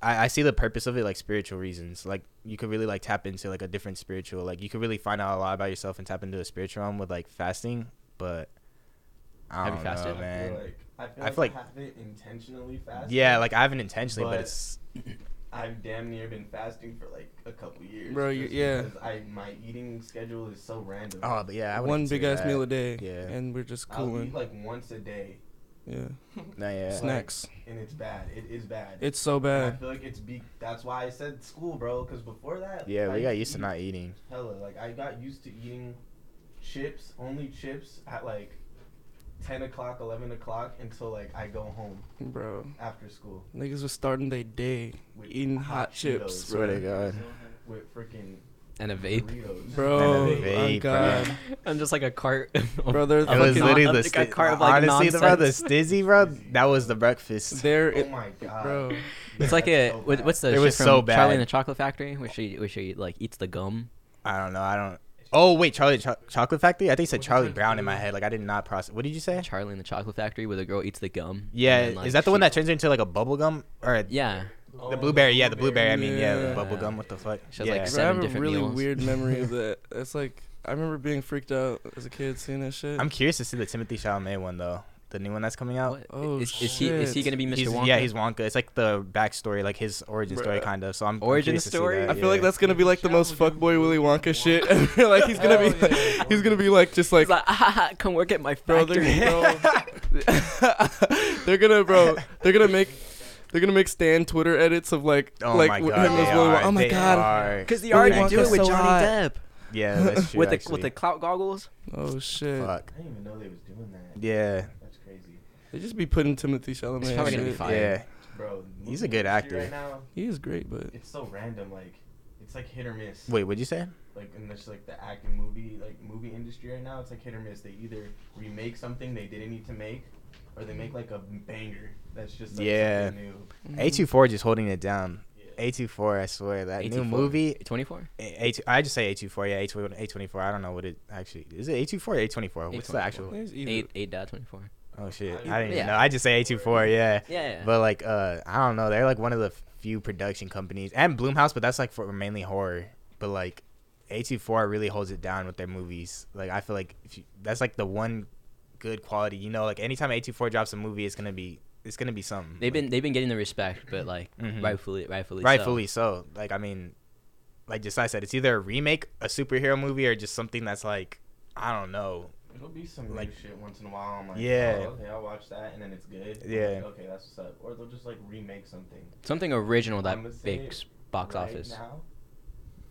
I see the purpose of it like spiritual reasons. Like you could really like tap into like a different spiritual. Like you could really find out a lot about yourself and tap into a spiritual realm with like fasting. But I Have don't you fasted? know, I feel man. like I feel I like feel like- I haven't intentionally fasted. Yeah, like I haven't intentionally, but, But- it's I've damn near been fasting for like a couple years. Bro, you- yeah. because I my eating schedule is so random. oh, but yeah, I One big ass meal a day. Yeah. and we're just cooling. I'll eat like once a day, yeah, No, yeah. snacks. and it's bad. It is bad. It's so And I feel like it's be. That's why I said school, bro. Because before that, Yeah, I we got used to not eating. Hella, like I got used to eating chips, only chips at like ten o'clock, eleven o'clock until like I go home bro. after school Niggas was starting their day with eating hot, chips, Cheetos, bro. Swear to God. with freaking And a vape. Doritos. Bro, And a vape, oh God, I'm just like a cart. bro, they're It was fucking- literally the like a sti- cart of, like, honestly, the bro, the stizzy, bro. That was the breakfast. they're Oh my god, bro. It's like a what, what's the It shit was from so Charlie in the Chocolate Factory where she where she like eats the gum. I don't know. I don't. Oh wait, Charlie Cho- Chocolate Factory. I think you said Charlie Brown in my head. Like I did not process. What did you say? Charlie and the Chocolate Factory where the girl eats the gum. Yeah, then, like, is that the one that turns into like a bubble gum or Yeah, the blueberry? Yeah, the oh, blueberry. I mean, yeah, the Yeah. bubble gum. What the fuck? She has, yeah. like, Bro, I seven have a different really meals. weird memory of that. It's like I remember being freaked out as a kid seeing that shit. I'm curious to see the Timothée Chalamet one though. The new one that's coming out. What? Oh, is, is he is he gonna be Mr. He's, Wonka? yeah, he's Wonka. It's like the backstory, like his origin story, kind of. So I'm I'm Origin to see story? that, I feel like that's gonna be like the most fuckboy Willy Wonka shit. ever. like he's gonna be, he's gonna be like just like, He's like, ah, ha, ha, come work at my bro, factory. they're, bro, they're gonna, bro, they're gonna make, they're gonna make Stan Twitter edits of like, Oh like my god! him as Willy Wonka. Oh my they god. Because they Willy already do it with so Johnny hot. Depp Yeah, that's true. with the actually. with the clout goggles. Oh shit. fuck. I didn't even know they was doing that. Yeah, That's crazy, They just be putting Timothée Chalamet. It's and probably gonna be shit. fine. yeah. bro. He's a good actor. Right now, He is great, but it's so random. Like, it's like hit or miss. Wait, what'd you say? like in this like the acting movie like movie industry right now it's like hit or miss they either remake something they didn't need to make or they make like a banger that's just like Yeah. something new. A two four just holding it down. yeah. A two four, I swear that new A24. movie. 24. A two, I just say A two four. Yeah, A two A twenty four. I don't know what it actually is. It A two four or A twenty four? What's the actual? He's either- Eight eight dot 24. Oh shit! I didn't even Yeah. know. I just say A two four. Yeah. Yeah, yeah. But like, uh, I don't know. They're like one of the few production companies, and Blumhouse, but that's like for mainly horror. But like, A two four really holds it down with their movies. Like, I feel like if you, that's like the one good quality. You know, like anytime A two four drops a movie, it's gonna be it's gonna be something. they've been they've been getting the respect, but like Mhm. rightfully rightfully so. rightfully so. Like, I mean, like just I said, it's either a remake, a superhero movie, or just something that's like, I don't know. It'll be some Like- like shit once in a while i'm like Yeah. oh, okay i'll watch that and then it's good Yeah. like, okay that's what's up or they'll just like remake something Something original that I'ma makes box right office. now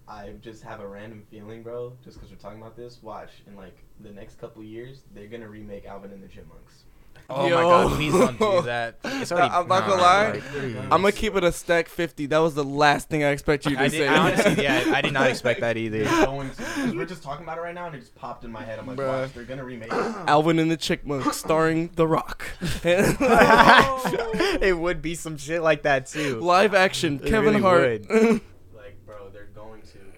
I just have a random feeling, bro. Just because we're talking about this, watch in like the next couple years, they're gonna remake Alvin and the Chipmunks. Oh my god, please don't do that. It's already, I'm not gonna lie. like. I'm gonna keep it a stack 50. That was the last thing I expect you to I, say. did, I honestly, yeah, I did not expect that either. Going to, 'cause we're just talking about it right now, and it just popped in my head. I'm like, Bruh. watch, they're gonna remake. it. Alvin and the Chickmunks, starring The Rock. it would be some shit like that too. Live action, It Kevin really Hart. Like, bro, they're going to. They're gonna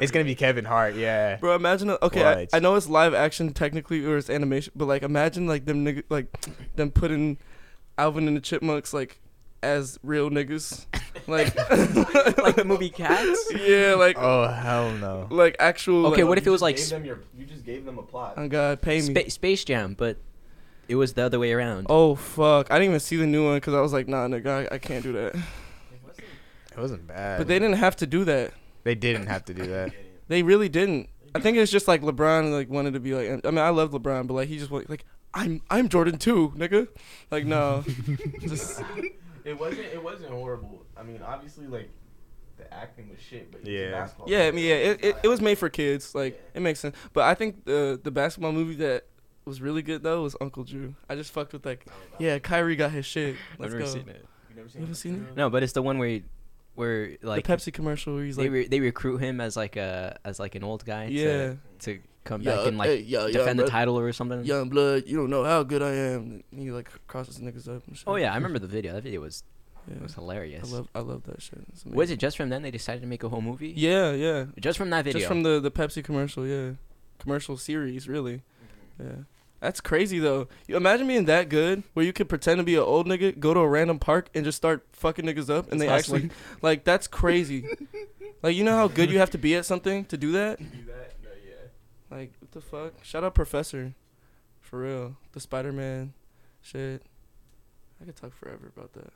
It's gonna be Kevin Hart, yeah. Bro, imagine. A, okay, I, What? I know it's live action technically, or it's animation, but like, imagine like them nigga, like them putting Alvin and the Chipmunks like as real niggas, like like the movie Cats. yeah, like Oh hell no. like actual. Okay, like, what if it was like gave sp- them your, you just gave them a plot. Oh God, pay me. Spa- Space Jam, but it was the other way around. oh fuck! I didn't even see the new one because I was like, nah, nigga, I, I can't do that. It wasn't bad. But they didn't have to do that. They didn't have to do that. They really didn't. I think it's just like LeBron like wanted to be like. I mean, I love LeBron, but like he just wa- like I'm I'm Jordan too, nigga. Like no, just It wasn't. It wasn't horrible. I mean, obviously, like the acting was shit, but Yeah. basketball yeah, I mean, yeah. It, it, it was made for kids. Like Yeah. it makes sense. But I think the the basketball movie that was really good though was Uncle Drew. I just fucked with like oh, yeah, Kyrie got his shit. Let's I've never go. seen it. You never You haven't seen it? No, but it's the one where, where like the Pepsi commercial where he's they like, re- they recruit him as like a as like an old guy. yeah, To, to come Yeah, back and like hey, yeah, yeah, defend the bro. title or something. young blood. You don't know how good I am. And he like crosses niggas up. And shit. Oh yeah, I remember the video. That video was Yeah. was hilarious. I love I love that shit. Was it just from then they decided to make a whole movie? Yeah, yeah. Just from that video. Just from the the Pepsi commercial, yeah. Commercial series, really. Mm-hmm. Yeah. That's crazy though. You imagine being that good where you could pretend to be an old nigga, go to a random park and just start fucking niggas up and Just they actually like that's crazy. like you know how good you have to be at something to do that? Do that? No, yeah. Like what the fuck? Shout out Professor. For real. The Spider-Man shit. I could talk forever about that.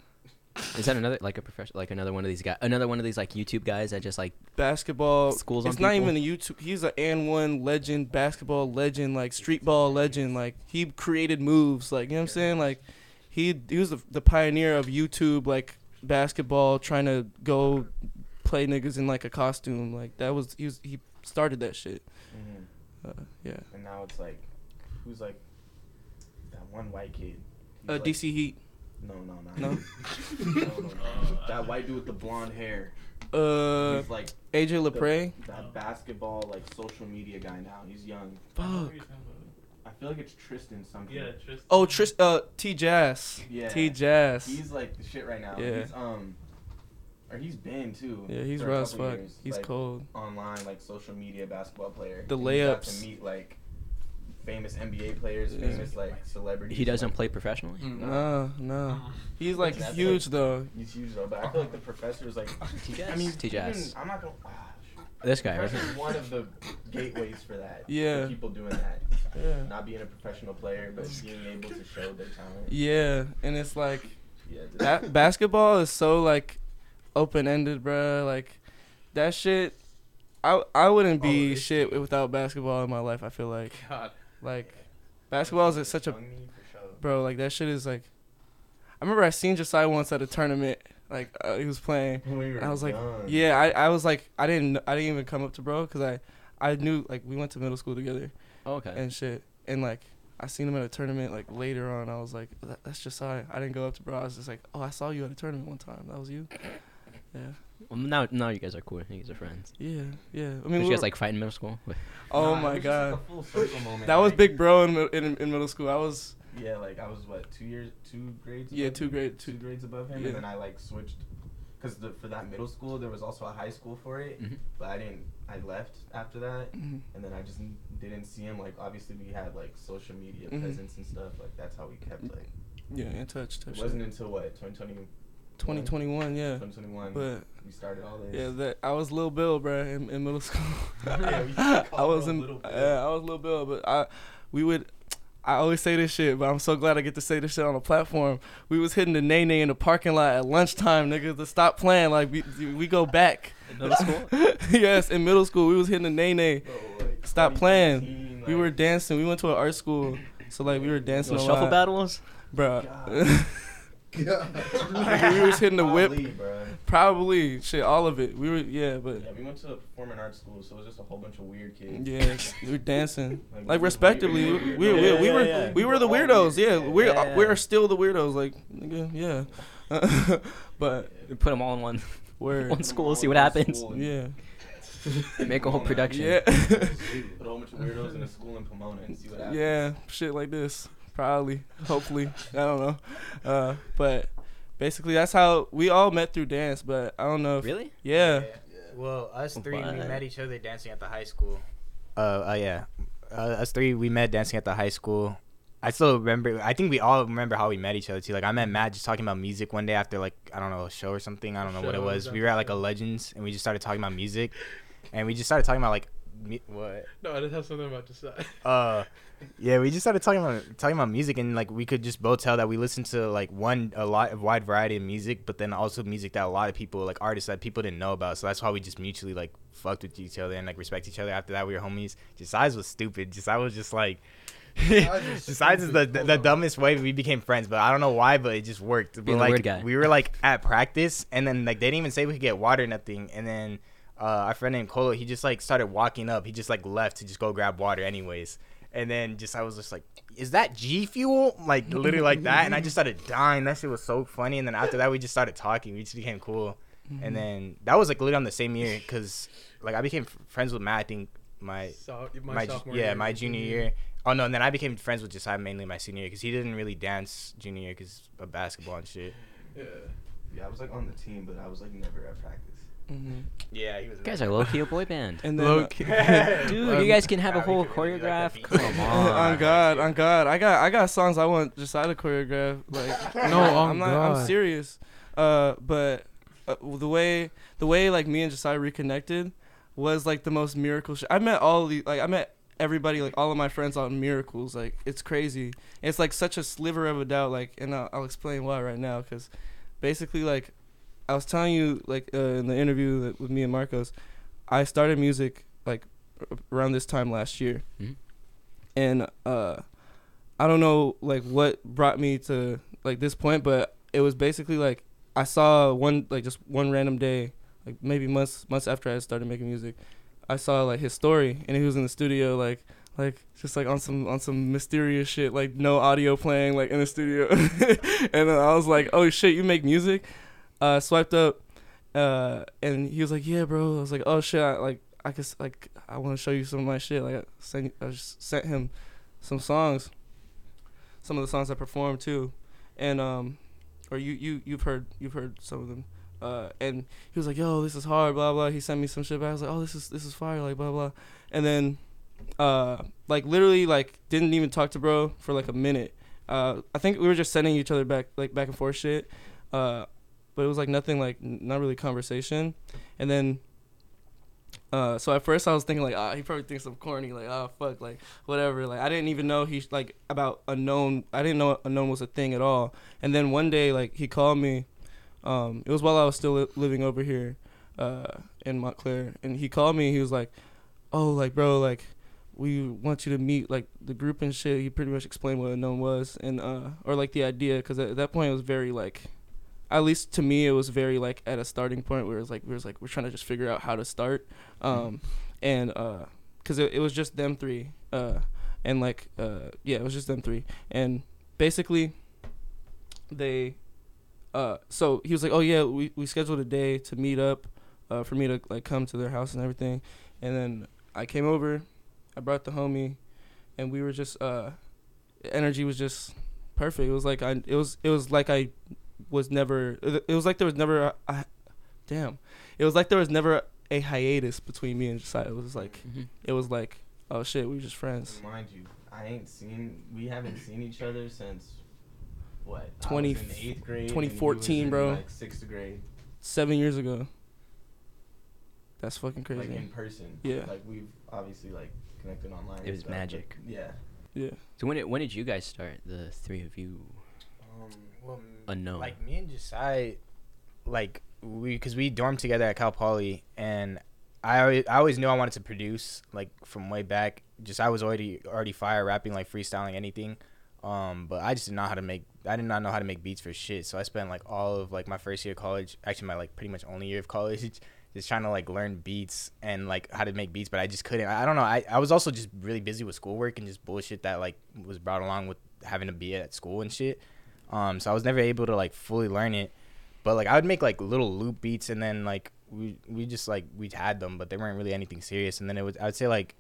Is that another like a professional like another one of these guys another one of these like YouTube guys that just like basketball Schools It's on not people? even a YouTube. He's an AND1 legend, basketball legend, like street ball legend. Like he created moves. Like you know what I'm saying. Like he he was the, the pioneer of YouTube like basketball, trying to go play niggas in like a costume. Like that was he was he started that shit. Mm-hmm. Uh, yeah. And now it's like, who's like, that one white kid. He's Uh, like- DC Heat. No, no, no. No? no, no, no. That white dude with the blonde hair. Uh, He's like AJ the- Lepre. that basketball like social media guy now. He's young. Fuck. I feel like it's Tristan something. Yeah, Tristan. Oh, Tris. Uh, T Jazz. Yeah. T Jazz. He's like the shit right now. Yeah. He's um, or he's been too. Yeah, he's for a raw as couple fuck. years, He's like, cold. Online, like social media basketball player. The And layups. to meet like famous NBA players, Yeah. famous like celebrities. He doesn't like, play professionally. No, no. He's like That's huge like- though. He's huge though, but I feel like the professor is like. T-Jazz? I mean, T-Jazz. I'm not gonna. Ah. This guy, right? One of the gateways for that. Yeah. For people doing that. Yeah. Not being a professional player, but being able to show their talent. Yeah, and it's like Yeah. just- that basketball is so like open ended, bruh. Like that shit. I I wouldn't be it's shit without basketball in my life. I feel like God. Like basketball is such a Young me for sure. bro. Like that shit is like. I remember I seen Josiah once at a tournament. Like uh, he was playing. When we were I was like, young. yeah. I, I was like, I didn't I didn't even come up to bro because I I knew like we went to middle school together Oh, okay. and shit. And like I seen him at a tournament like later on. I was like, that, that's Josiah. I didn't go up to bro. I was just like, oh, I saw you at a tournament one time. That was you. Yeah, Well, now, now you guys are cool. You guys are friends. yeah, yeah. I Did mean, you we guys like fight in middle school? oh Nah, it my was just, god, like, a full circle moment, that was like- big bro in, mi- in in middle school. I was Yeah, like I was what two years, two grades. Yeah, above two him? grade- two, two- grades above him, yeah. and then I like switched, cause for that middle school there was also a high school for it, Mhm. but I didn't. I left after that, Mhm. and then I just n- didn't see him. Like obviously we had like social media Mhm. presence and stuff. Like that's how we kept like. yeah in touch. It touch wasn't until what 2020, 2021. Yeah, 2021 but we started all this. yeah, that I was little Bill, bro, in, in middle school. Yeah, we used to I was in, Little Bill. yeah, I was little Bill, but I, we would. I always say this shit, but I'm so glad I get to say this shit on a platform. We was hitting the nay nay in the parking lot at lunchtime, nigga, to stop playing. Like we we go back. middle school? yes, in middle school we was hitting the nay nay. Like, Stop playing. 2015, We were dancing. We went to an art school, so like we were dancing a shuffle lot, battles? bro. God. Nigga, we was hitting the whip. Probably, bruh. Probably shit, all of it. We were yeah, but Yeah, we went to a performing arts school, so it was just a whole bunch of weird kids. yeah, we were dancing. Like, Like respectively, we- we, we- we, we, yeah, we yeah, were yeah. we were the weirdos. Yeah, yeah. we're Yeah, yeah. we're still the weirdos. Like nigga, yeah. but We put them all in one. we're One school, see what happens. yeah Make a whole production. yeah Put a whole bunch of weirdos in a school in Pomona and see what happens. yeah shit like this. Probably, hopefully, I don't know. Uh, but basically that's how we all met through dance. But I don't know. If, Really? Yeah. Well, us three, we met each other dancing at the high school. Uh, uh yeah. Uh, us three, we met dancing at the high school. I still remember. I think we all remember how we met each other too. Like I met Matt just talking about music one day after like I don't know a show or something. I don't know what it Show, was. We were at like a. Legends and we just started talking about music, and we just started talking about like me- what No, I just have something about to say. uh yeah we just started talking about talking about music and like we could just both tell that we listened to like one a lot of wide variety of music but then also music that a lot of people like artists that people didn't know about so that's why we just mutually like fucked with each other and like respect each other after that we were homies Josiah's was stupid Josiah was just like Besides is the, the, the dumbest way we became friends but I don't know why but it just worked but Being like weird guy. we were like at practice and then like they didn't even say we could get water or nothing and then uh, our friend named Colo, he just like started walking up. He just like left to just go grab water, anyways. And then just I was just like, "Is that G Fuel?" Like literally like that, and I just started dying. That shit was so funny. And then after that, we just started talking. We just became cool. And mm-hmm. then that was like literally on the same year, because like I became f- friends with Matt. I think my So, my, ju- sophomore yeah year, my junior year. Oh no, and then I became friends with Josiah mainly my senior year because he didn't really dance junior year because of basketball and shit. Yeah. Yeah, I was like on the team, but I was like never at practice. Hmm Yeah, he was. You guys are low key a boy band. And then Low uh, key. Dude, you guys can have a whole could really do like choreograph. Come on. on God, on God, I got I got songs I want Josiah to choreograph. Like No, I'm not. I'm serious. Uh, but uh, the way the way like me and Josiah reconnected was like the most miracle shit. I met all the like I met everybody like all of my friends on miracles. Like it's crazy. It's like such a sliver of a doubt. Like, and I'll, I'll explain why right now. Cause basically like I was telling you like uh, in the interview that, with me and Marcos, I started music like around this time last year, Mhm. and uh, I don't know like what brought me to like this point, but it was basically like I saw one like just one random day, like maybe months months after I started making music, I saw like his story, and he was in the studio like like just like on some on some mysterious shit, like no audio playing, like in the studio. and then I was like, "Oh shit, you make music?" Uh, swiped up, uh, and he was like, "Yeah, bro." I was like, "Oh shit, I, like I guess like I want to show you some of my shit." Like I sent I just sent him some songs, some of the songs I performed too, and um, or you you you've heard you've heard some of them. Uh, and he was like, "Yo, this is hard." Blah blah. He sent me some shit back. I was like, "Oh, this is this is fire." Like blah blah. And then, uh, like literally like didn't even talk to bro for like a minute. Uh, I think we were just sending each other back like back and forth shit. Uh, but it was like nothing like not really conversation. And then. Uh, so at first I was thinking like, ah, he probably thinks I'm corny, like, oh fuck, like whatever. Like I didn't even know he like about unknown. I didn't know unknown was a thing at all. And then one day like he called me um, it was while I was still li- living over here uh, in Montclair, and he called me. He was like, "Oh, like bro, like we want you to meet like the group and shit." He pretty much explained what unknown was, and uh, or like the idea, because at that point it was very like, at least to me, it was very like at a starting point where it was like we was like we're trying to just figure out how to start, um, and uh, because it, it was just them three, uh, and like uh, yeah, it was just them three, and basically they uh, so he was like, "Oh yeah, we we scheduled a day to meet up, uh, for me to like come to their house and everything." And then I came over, I brought the homie, and we were just uh, energy was just perfect. It was like I it was it was like I was never it was like there was never a, a damn it was like there was never a hiatus between me and Josiah. It was like Mhm. it was like oh shit, we were just friends. Mind you, I ain't seen. We haven't seen each other since what? I was 20 in eighth grade. and he was 2014, bro. Like sixth grade, Seven years ago. That's fucking crazy. like crazy. in person. Yeah. Like we've obviously like connected online. It was stuff, magic. Yeah. yeah. So when did when did you guys start? The three of you. Um, well, m- Unknown. Like me and Josiah, like we, cause we dormed together at Cal Poly, and I always, I always knew I wanted to produce like from way back. Just I was already already fire rapping, like freestyling anything. Um, but I just did not know how to make. I did not know how to make beats for shit. So I spent like all of like my first year of college, actually my like pretty much only year of college, just trying to like learn beats and like how to make beats. But I just couldn't. I, I don't know. I, I was also just really busy with schoolwork and just bullshit that like was brought along with having to be at school and shit. Um, so I was never able to like fully learn it. But like I would make like little loop beats and then like we we just like we had them, but they weren't really anything serious. And then it was I would say like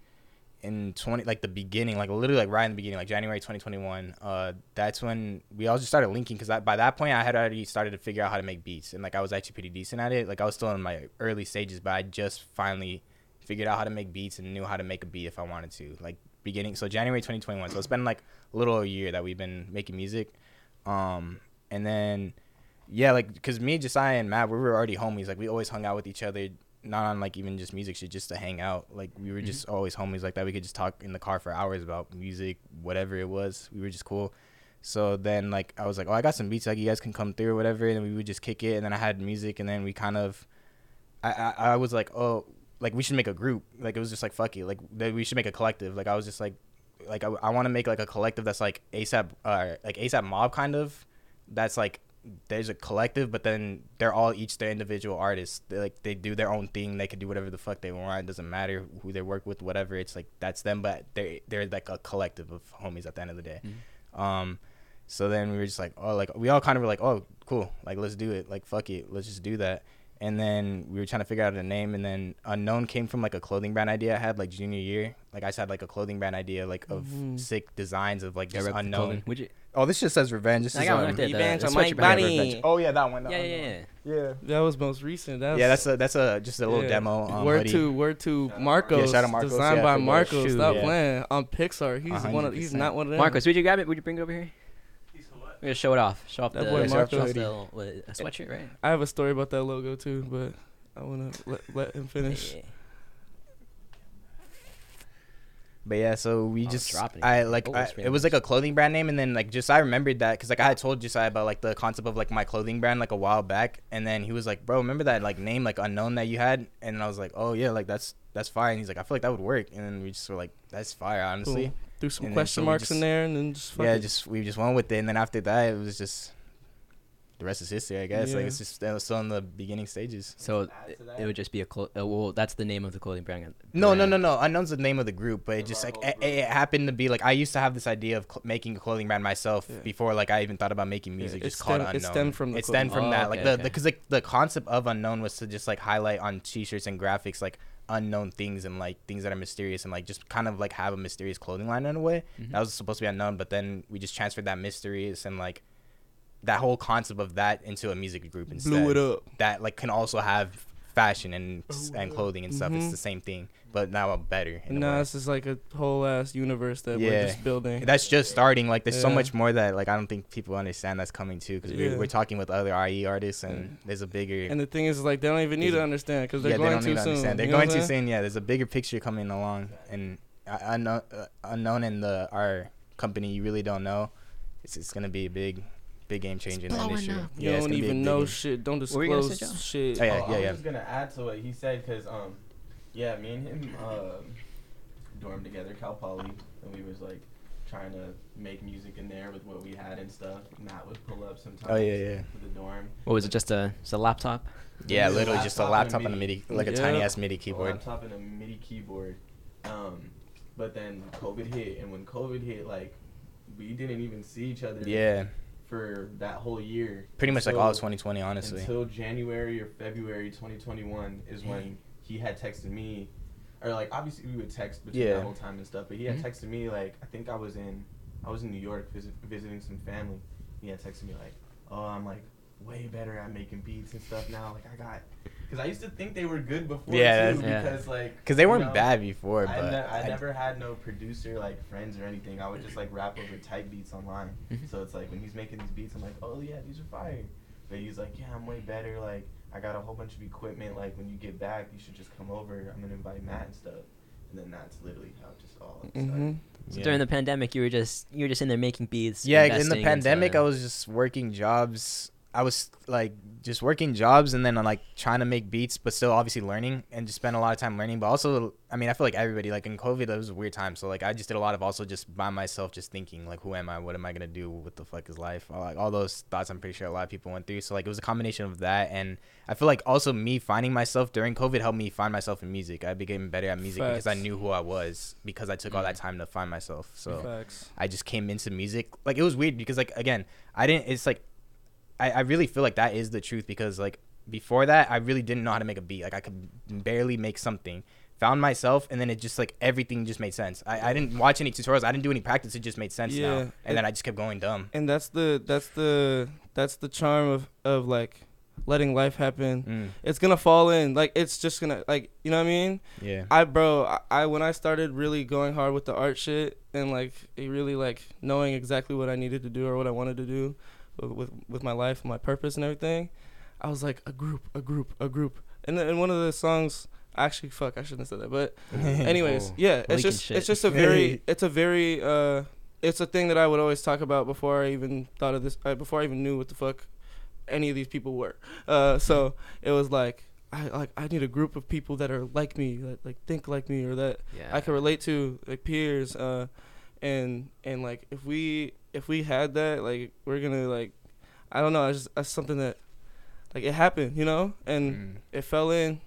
in 20 like the beginning like literally like right in the beginning like january 2021 uh that's when we all just started linking because by that point i had already started to figure out how to make beats and like i was actually pretty decent at it like i was still in my early stages but i just finally figured out how to make beats and knew how to make a beat if i wanted to like beginning so january 2021 so it's been like a little year that we've been making music um and then yeah like because me josiah and matt we were already homies like we always hung out with each other not on like even just music shit, just to hang out. Like we were just always homies like that. We could just talk in the car for hours about music, whatever it was. We were just cool. So then like I was like, oh, I got some beats. Like you guys can come through or whatever. And we would just kick it. And then I had music. And then we kind of, I I, I was like, oh, like we should make a group. Like it was just like fuck it. Like we should make a collective. Like I was just like, like I, I want to make like a collective that's like ASAP, uh, like ASAP Mob kind of. That's like there's a collective, but then they're all each their individual artists. They like they do their own thing. They can do whatever the fuck they want. It doesn't matter who they work with, whatever. It's like that's them, but they they're like a collective of homies at the end of the day. Um, so then we were just like, oh, like we all kind of were like, oh, cool, like let's do it, like fuck it, let's just do that. And then we were trying to figure out a name, and then unknown came from like a clothing brand idea I had like junior year. Like I just had like a clothing brand idea like of Mhm. sick designs of like Yeah, just rep the unknown. clothing. Would you? Oh, this just says revenge. This I is got um, right there. Revenge on my body. Oh yeah, that one. that Yeah, one, yeah, that yeah. one. yeah. That was most recent. That was, Yeah, that's a that's a just a little yeah. demo. Um, word hoodie. to word to Shout Marcos. Yeah, shout out Marcos, Designed yeah, by for Marcos. shoe, Stop yeah. playing on Pixar. He's A one of. He's not one of them. Marcos, would you grab it? Would you bring it over here? We're gonna show it off. Show off That the, boy show off the what, a sweatshirt, right? I have a story about that logo too, but I wanna let, let him finish. Yeah. But yeah, so we Oh, just dropping it. I like Oh, I, it was like a clothing brand name, and then like just I remembered that because like I had told Josiah about like the concept of like my clothing brand like a while back, and then he was like, "Bro, remember that like name like unknown that you had?" And I was like, "Oh yeah, like that's that's fire." And he's like, "I feel like that would work," and then we just were like, "That's fire, honestly." Cool. Do some And question so we marks in there, and then just fuck Yeah, it. just we just went with it, and then after that, it was just the rest is history, I guess. Like it's just still, still in the beginning stages. So it, it would just be a clo- uh, well, that's the name of the clothing brand. No, no, no, no. Unknown's the name of the group, but it just like it, it happened to be like I used to have this idea of cl- making a clothing brand myself Yeah. before like I even thought about making Yeah, music. it just called stemmed- it stemmed from the it stemmed from Oh, that, like okay, the okay. because like the concept of Unknown was to just like highlight on T-shirts and graphics like unknown things and like things that are mysterious and like just kind of like have a mysterious clothing line in a way. Mhm. That was supposed to be unknown, but then we just transferred that mysterious and like that whole concept of that into a music group instead Blew it up. that like can also have fashion and and clothing and stuff. Mhm. It's the same thing, but now better. a now way. this is like a whole ass universe that we're just building. That's just starting. Like, there's so much more that like I don't think people understand that's coming too. Because Yeah. we're, we're talking with other IE artists, and there's a bigger. And the thing is, like, they don't even need to understand because they're yeah, they going don't too soon. understand. They're you going too soon. Yeah, there's a bigger picture coming along, and uh, unknown, uh, unknown in the our company, you really don't know. It's it's gonna be a big, big game changer in the blowing industry. up. You Yeah, don't gonna be a even know game- shit. Don't What were you gonna say, disclose shit. Oh, yeah, oh, yeah, I was just gonna add to what he said because um, yeah, me and him um, dormed together, Cal Poly, and we was like trying to make music in there with what we had and stuff. Matt would pull up sometimes. Oh, yeah, yeah. To the dorm. What was it? Just a just a laptop? Yeah, Just a literally just a laptop and a MIDI, like a Yeah. tiny ass MIDI A keyboard. laptop and a MIDI keyboard. Um, but then COVID hit, and when COVID hit, like we didn't even see each other. Yeah, For that whole year. pretty much like all of 2020, honestly. Until January or February 2021 is when he had texted me, or like obviously we would text between Yeah. that whole time and stuff. But he had Mhm. texted me like I think I was in, I was in New York visit, visiting some family. He had texted me like, oh I'm like way better at making beats and stuff now. Like I got, because I used to think they were good before Yeah, too. that's- Yeah. Because like Because they weren't know, bad before, I, but ne- I I- never had no producer like friends or anything. I would just like rap over type beats online. Mhm. So it's like when he's making these beats, I'm like, oh yeah, these are fire. But he's like, yeah, I'm way better. Like I got a whole bunch of equipment. Like when you get back, you should just come over. I'm gonna invite Matt and stuff. And then that's literally how it just all started. hmm So Yeah. during the pandemic, you were just you were just in there making beats. Yeah, in investing the into- pandemic, I was just working jobs. I was like just working jobs and then I'm like trying to make beats, but still obviously learning and just spend a lot of time learning. But also, I mean, I feel like everybody like in COVID, it was a weird time. So like I just did a lot of also just by myself, just thinking like, who am I? What am I gonna do? What the fuck is life? All, like all those thoughts, I'm pretty sure a lot of people went through. So like it was a combination of that, and I feel like also me finding myself during COVID helped me find myself in music. I became better at music because I knew who I was because I took all Mm. that time to find myself. So. Facts. I just came into music. Like it was weird because like again, I didn't. It's like, I I really feel like that is the truth because like before that, I really didn't know how to make a beat. Like I could barely make something. Found myself, and then it just like everything just made sense. I, I didn't watch any tutorials. I didn't do any practice. It just made sense Yeah, now. it- And then I just kept going dumb. And that's the that's the that's the charm of of like letting life happen. Mm, It's gonna fall in. Like it's just gonna like you know what I mean. yeah. I bro, I, I when I started really going hard with the art shit and like really like knowing exactly what I needed to do or what I wanted to do with with, with my life, my purpose and everything, I was like a group, a group, a group. And then in one of the songs, actually, fuck, I shouldn't have said that. But anyways, Oh, yeah, it's just shit. it's just a very it's a very uh it's a thing that I would always talk about before I even thought of this uh, before I even knew what the fuck any of these people were. Uh, so it was like I like I need a group of people that are like me, that like think like me, or that Yeah. I can relate to, like peers. Uh, and and like if we if we had that, like we're gonna like I don't know, it's just that's something that like it happened, you know, and Mm. it fell in.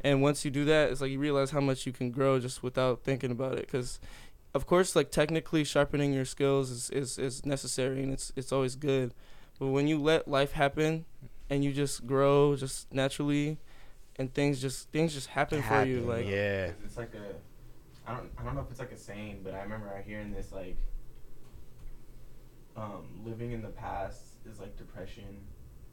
And once you do that, it's like you realize how much you can grow just without thinking about it. Because, of course, like technically sharpening your skills is, is, is necessary and it's it's always good. But when you let life happen, and you just grow just naturally, and things just things just happen, for you. Like yeah. It's like a, I don't, I don't know if it's like a saying, but I remember I hearing this like, um, living in the past is like depression,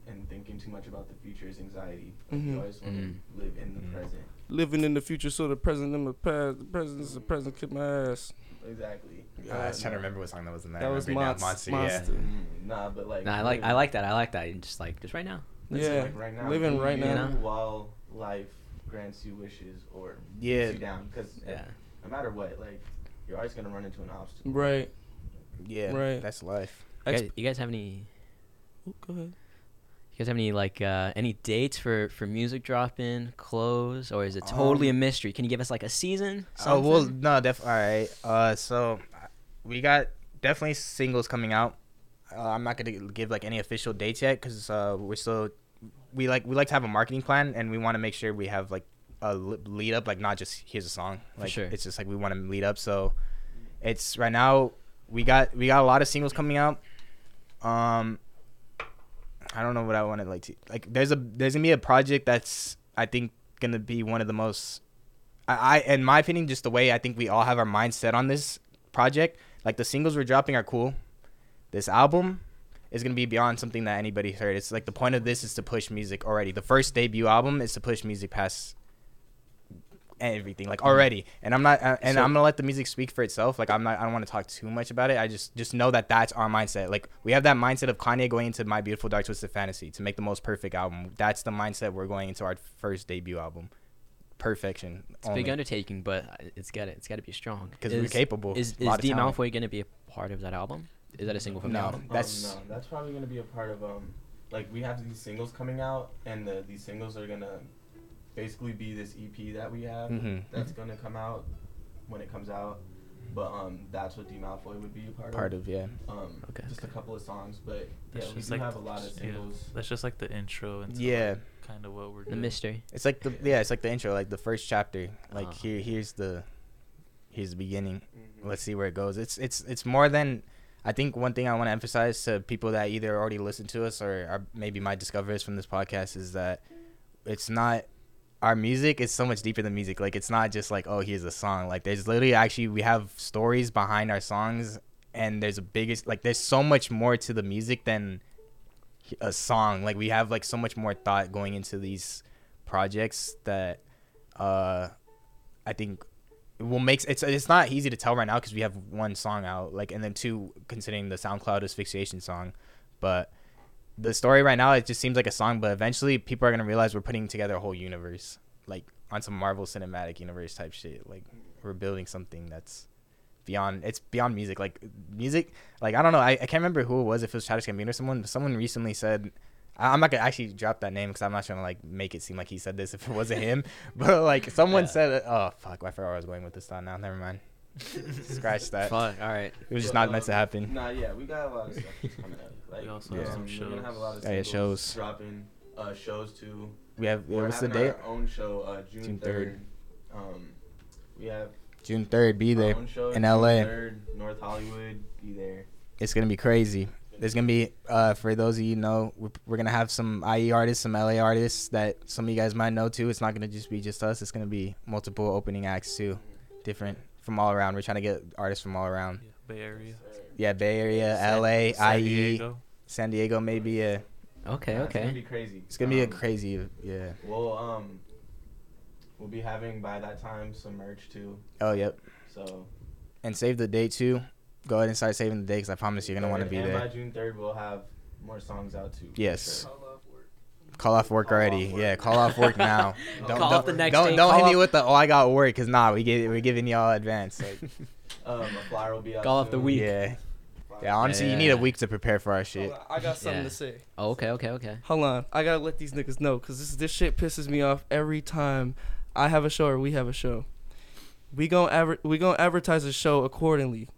and thinking too much about the future is anxiety. Like, Mhm. You always want to Mhm. live in the Mhm. present. living in the future, so the present in the past. The present is the present. Kick my ass. Exactly. Uh, I was trying to remember what song that was in there. That was remember now, Monst- Monster. Monster. Yeah. Mm, nah, but like. Nah, I like I like that. I like that. You Just like just right now. Let's Yeah, like right now, living do right you now. while life grants you wishes or Yeah. puts you down. Because Yeah. no matter what, like you're always gonna run into an obstacle. Right. Yeah. Right. That's life. You guys, you guys have any? Ooh, go ahead. You guys have any like uh, any dates for for music dropping, close, or is it totally a Um, mystery? Can you give us like a season? Oh well, something? no, definitely. All right. Uh, so uh, we got definitely singles coming out. Uh, I'm not gonna give like any official dates yet because uh, we're still we like we like to have a marketing plan and we want to make sure we have like a lead up, like not just here's a song. For Like sure. it's just like we want to lead up. So it's right now we got we got a lot of singles coming out. Um, I don't know what I wanted like to like. There's a there's gonna be a project that's I think gonna be one of the most. I, I in my opinion, just the way I think we all have our minds set on this project. Like the singles we're dropping are cool. This album is gonna be beyond something that anybody's heard. It's like the point of this is to push music already. The first debut album is to push music past everything like already and i'm not uh, and So- i'm gonna let the music speak for itself like i'm not i don't want to talk too much about it i just just know that that's our mindset like we have that mindset of kanye going into my beautiful dark twisted fantasy to make the most perfect album that's the mindset we're going into our first debut album perfection It's a big undertaking, but it's got to it's got to be strong. 'Cause we're capable. Is A is lot of D. Malfoy gonna be a part of that album? Is that a single from the No. album? That's- um, no, that's probably gonna be a part of um, like we have these singles coming out, and the, these singles are gonna basically be this EP that we have Mhm. that's gonna come out when it comes out. But um, that's what D Malfoy would be a part, part of. of yeah Um, Okay, just okay. a couple of songs, but That's yeah, we just do like have a lot of yeah, singles. that's just like the intro and Yeah. kind of what we're The doing. mystery. it's like the yeah it's like the intro like the first chapter like Ah. here here's the here's the beginning Mhm. let's see where it goes. It's it's it's more than I think one thing I want to emphasize to people that either already listen to us or are maybe might discover us from this podcast is that it's not our music is so much deeper than music. Like it's not just like oh here's a song. Like there's literally actually we have stories behind our songs and there's a biggest like there's so much more to the music than a song. Like we have like so much more thought going into these projects that uh I think it will make it's it's not easy to tell right now because we have one song out like and then two considering the SoundCloud asphyxiation song, but the story right now it just seems like a song, but eventually people are gonna realize we're putting together a whole universe like on some Marvel Cinematic Universe type shit. Like we're building something that's beyond it's beyond music. Like music, like I don't know, I, I can't remember who it was if it was Childish Gambino or someone. But someone recently said. I- I'm not gonna actually drop that name because I'm not trying to like make it seem like he said this if it wasn't him. But like someone Yeah. said, oh fuck, I forgot where I was going with this thought now. Never mind. Scratch that. Fuck. All right. It was just not meant to um, happen. Nah, yeah, we got a lot of stuff coming up. Like, We also have um, some We're gonna have a lot of Oh, yeah, shows. dropping. Uh, shows too. We have We're what's the date? Our own show, uh, June June 3rd. Um, we have June third. Be our there own show in June LA. 3rd, North Hollywood. Be there. It's gonna be crazy. There's gonna be uh for those of you know we're, we're gonna have some IE artists, some LA artists that some of you guys might know too. It's not gonna just be just us. It's gonna be multiple opening acts too, different from all around. We're trying to get artists from all around. Yeah, Bay Area. Yeah, Bay Area, San- LA, San IE, Diego. San Diego, maybe. Yeah, Okay. Yeah, It's gonna Okay. be crazy. it's gonna be a Um, crazy. Yeah. We'll um, we'll be having by that time some merch too. Oh yep. So And save the date too. Go ahead and start saving the date because I promise you're gonna want to be and there. by June 3rd, we'll have more songs out too. Yes. sure. Call off work. Call off work Call off already. work. Yeah, call off work now. don't Call don't, off the next don't, day, don't call hit me with the oh I got work because nah we get we're giving y'all advance. Like, Um, a flyer will be out Call off the soon. week. yeah, Flyer yeah. Honestly, you need a week to prepare for our shit. Hold on, I got something Yeah. to say. Oh, okay. Okay. Okay. Hold on, I gotta let these niggas know because this this shit pisses me off every time I have a show or we have a show. We gon' adver- we gonna advertise the show accordingly.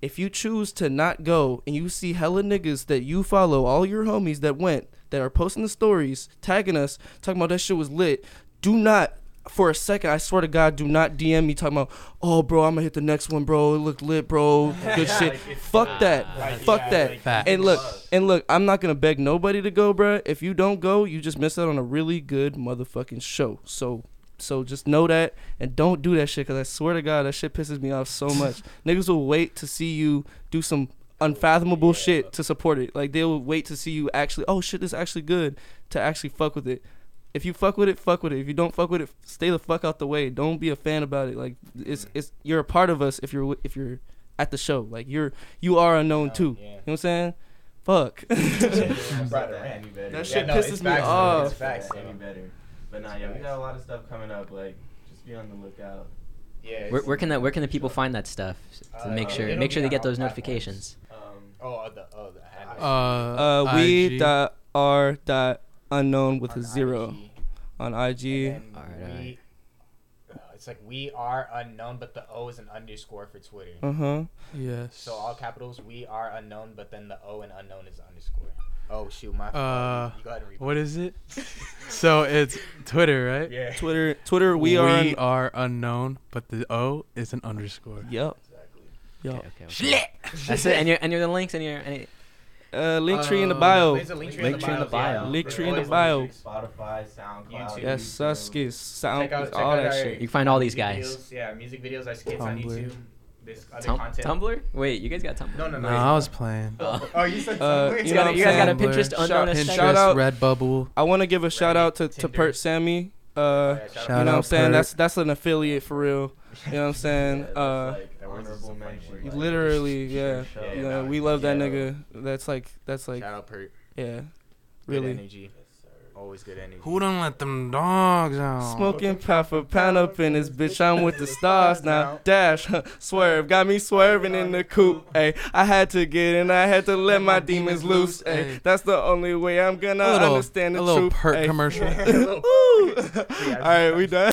If you choose to not go and you see hella niggas that you follow, all your homies that went that are posting the stories, tagging us, talking about that shit was lit, do not for a second, I swear to God, do not DM me talking about, oh, bro, I'm gonna hit the next one, bro. It looked lit, bro. Good shit. Fuck that. Fuck that. And look, and look, I'm not gonna beg nobody to go, bruh. If you don't go, you just miss out on a really good motherfucking show. So, so just know that and don't do that shit, cause I swear to God, that shit pisses me off so much. Niggas will wait to see you do some unfathomable shit to support it. Like they'll wait to see you actually, oh shit, this is actually good to actually fuck with it. If you fuck with it, fuck with it. If you don't fuck with it, stay the fuck out the way. Don't be a fan about it. Like it's it's you're a part of us if you're if you're at the show. Like you're you are unknown too. You know what I'm saying? Fuck. that That shit pisses me off. Any better. But nah, yeah, we got a lot of stuff coming up. Like, just be on the lookout. Yeah. Where, where can that? Where can the people find that stuff to Uh, make sure make sure they get those notifications? Um, Oh, the oh the. Uh, Uh, we IG. dot r dot unknown with a zero IG. On IG. And Alright, we- alright. uh, it's like we are unknown, but the O is an underscore for Twitter. Uh huh. Yes. So all capitals, we are unknown, but then the O and unknown is underscore. Oh shoot, my. Uh, go ahead and what is it? so it's Twitter, right? Yeah. Twitter, Twitter, we, are. We un- are unknown, but the O is an underscore. Yep. Yep. Okay, okay, okay. That's it. And your and your the links and your and Uh, link tree in the Um, bio. There's a link tree, Link in, the tree in the bios, bio. yeah. Link There's tree in the always bio. links. Spotify, SoundCloud. YouTube. Yes, Suskis, sound, Check out, check all out that our shit. You can find all these music guys. Videos, yeah, music videos, our skits on Tumblr. YouTube. This other Tum- content. Tumblr? Wait, you guys got Tumblr? No, no, no. No, I was playing. Oh. Oh, you said Uh, Tumblr? you You, know got, what you I'm guys got a saying? Pinterest Tumblr, unknown Pinterest, aesthetic? shout out- Redbubble. I want to give a shout out to, to Tinder. Pert Sammy. Uh, Yeah, you Shout know what I'm out saying? Pert. That's that's an affiliate for real. You know what I'm saying? Yeah, Uh, like That was honorable some funny mention. word. like, literally, yeah. Yeah, You know, we love that nigga. That's like that's like Shout out Pert. yeah, Good really. energy. Always good energy. Who done let them dogs out? Smoking pound for pound up in this bitch. I'm with the stars now. Dash, swerve, got me swerving in the coupe. Ay, I had to get in. I had to let my demons loose. Ay, that's the only way I'm gonna little, understand the a little truth. pert ay. commercial. All right, we done.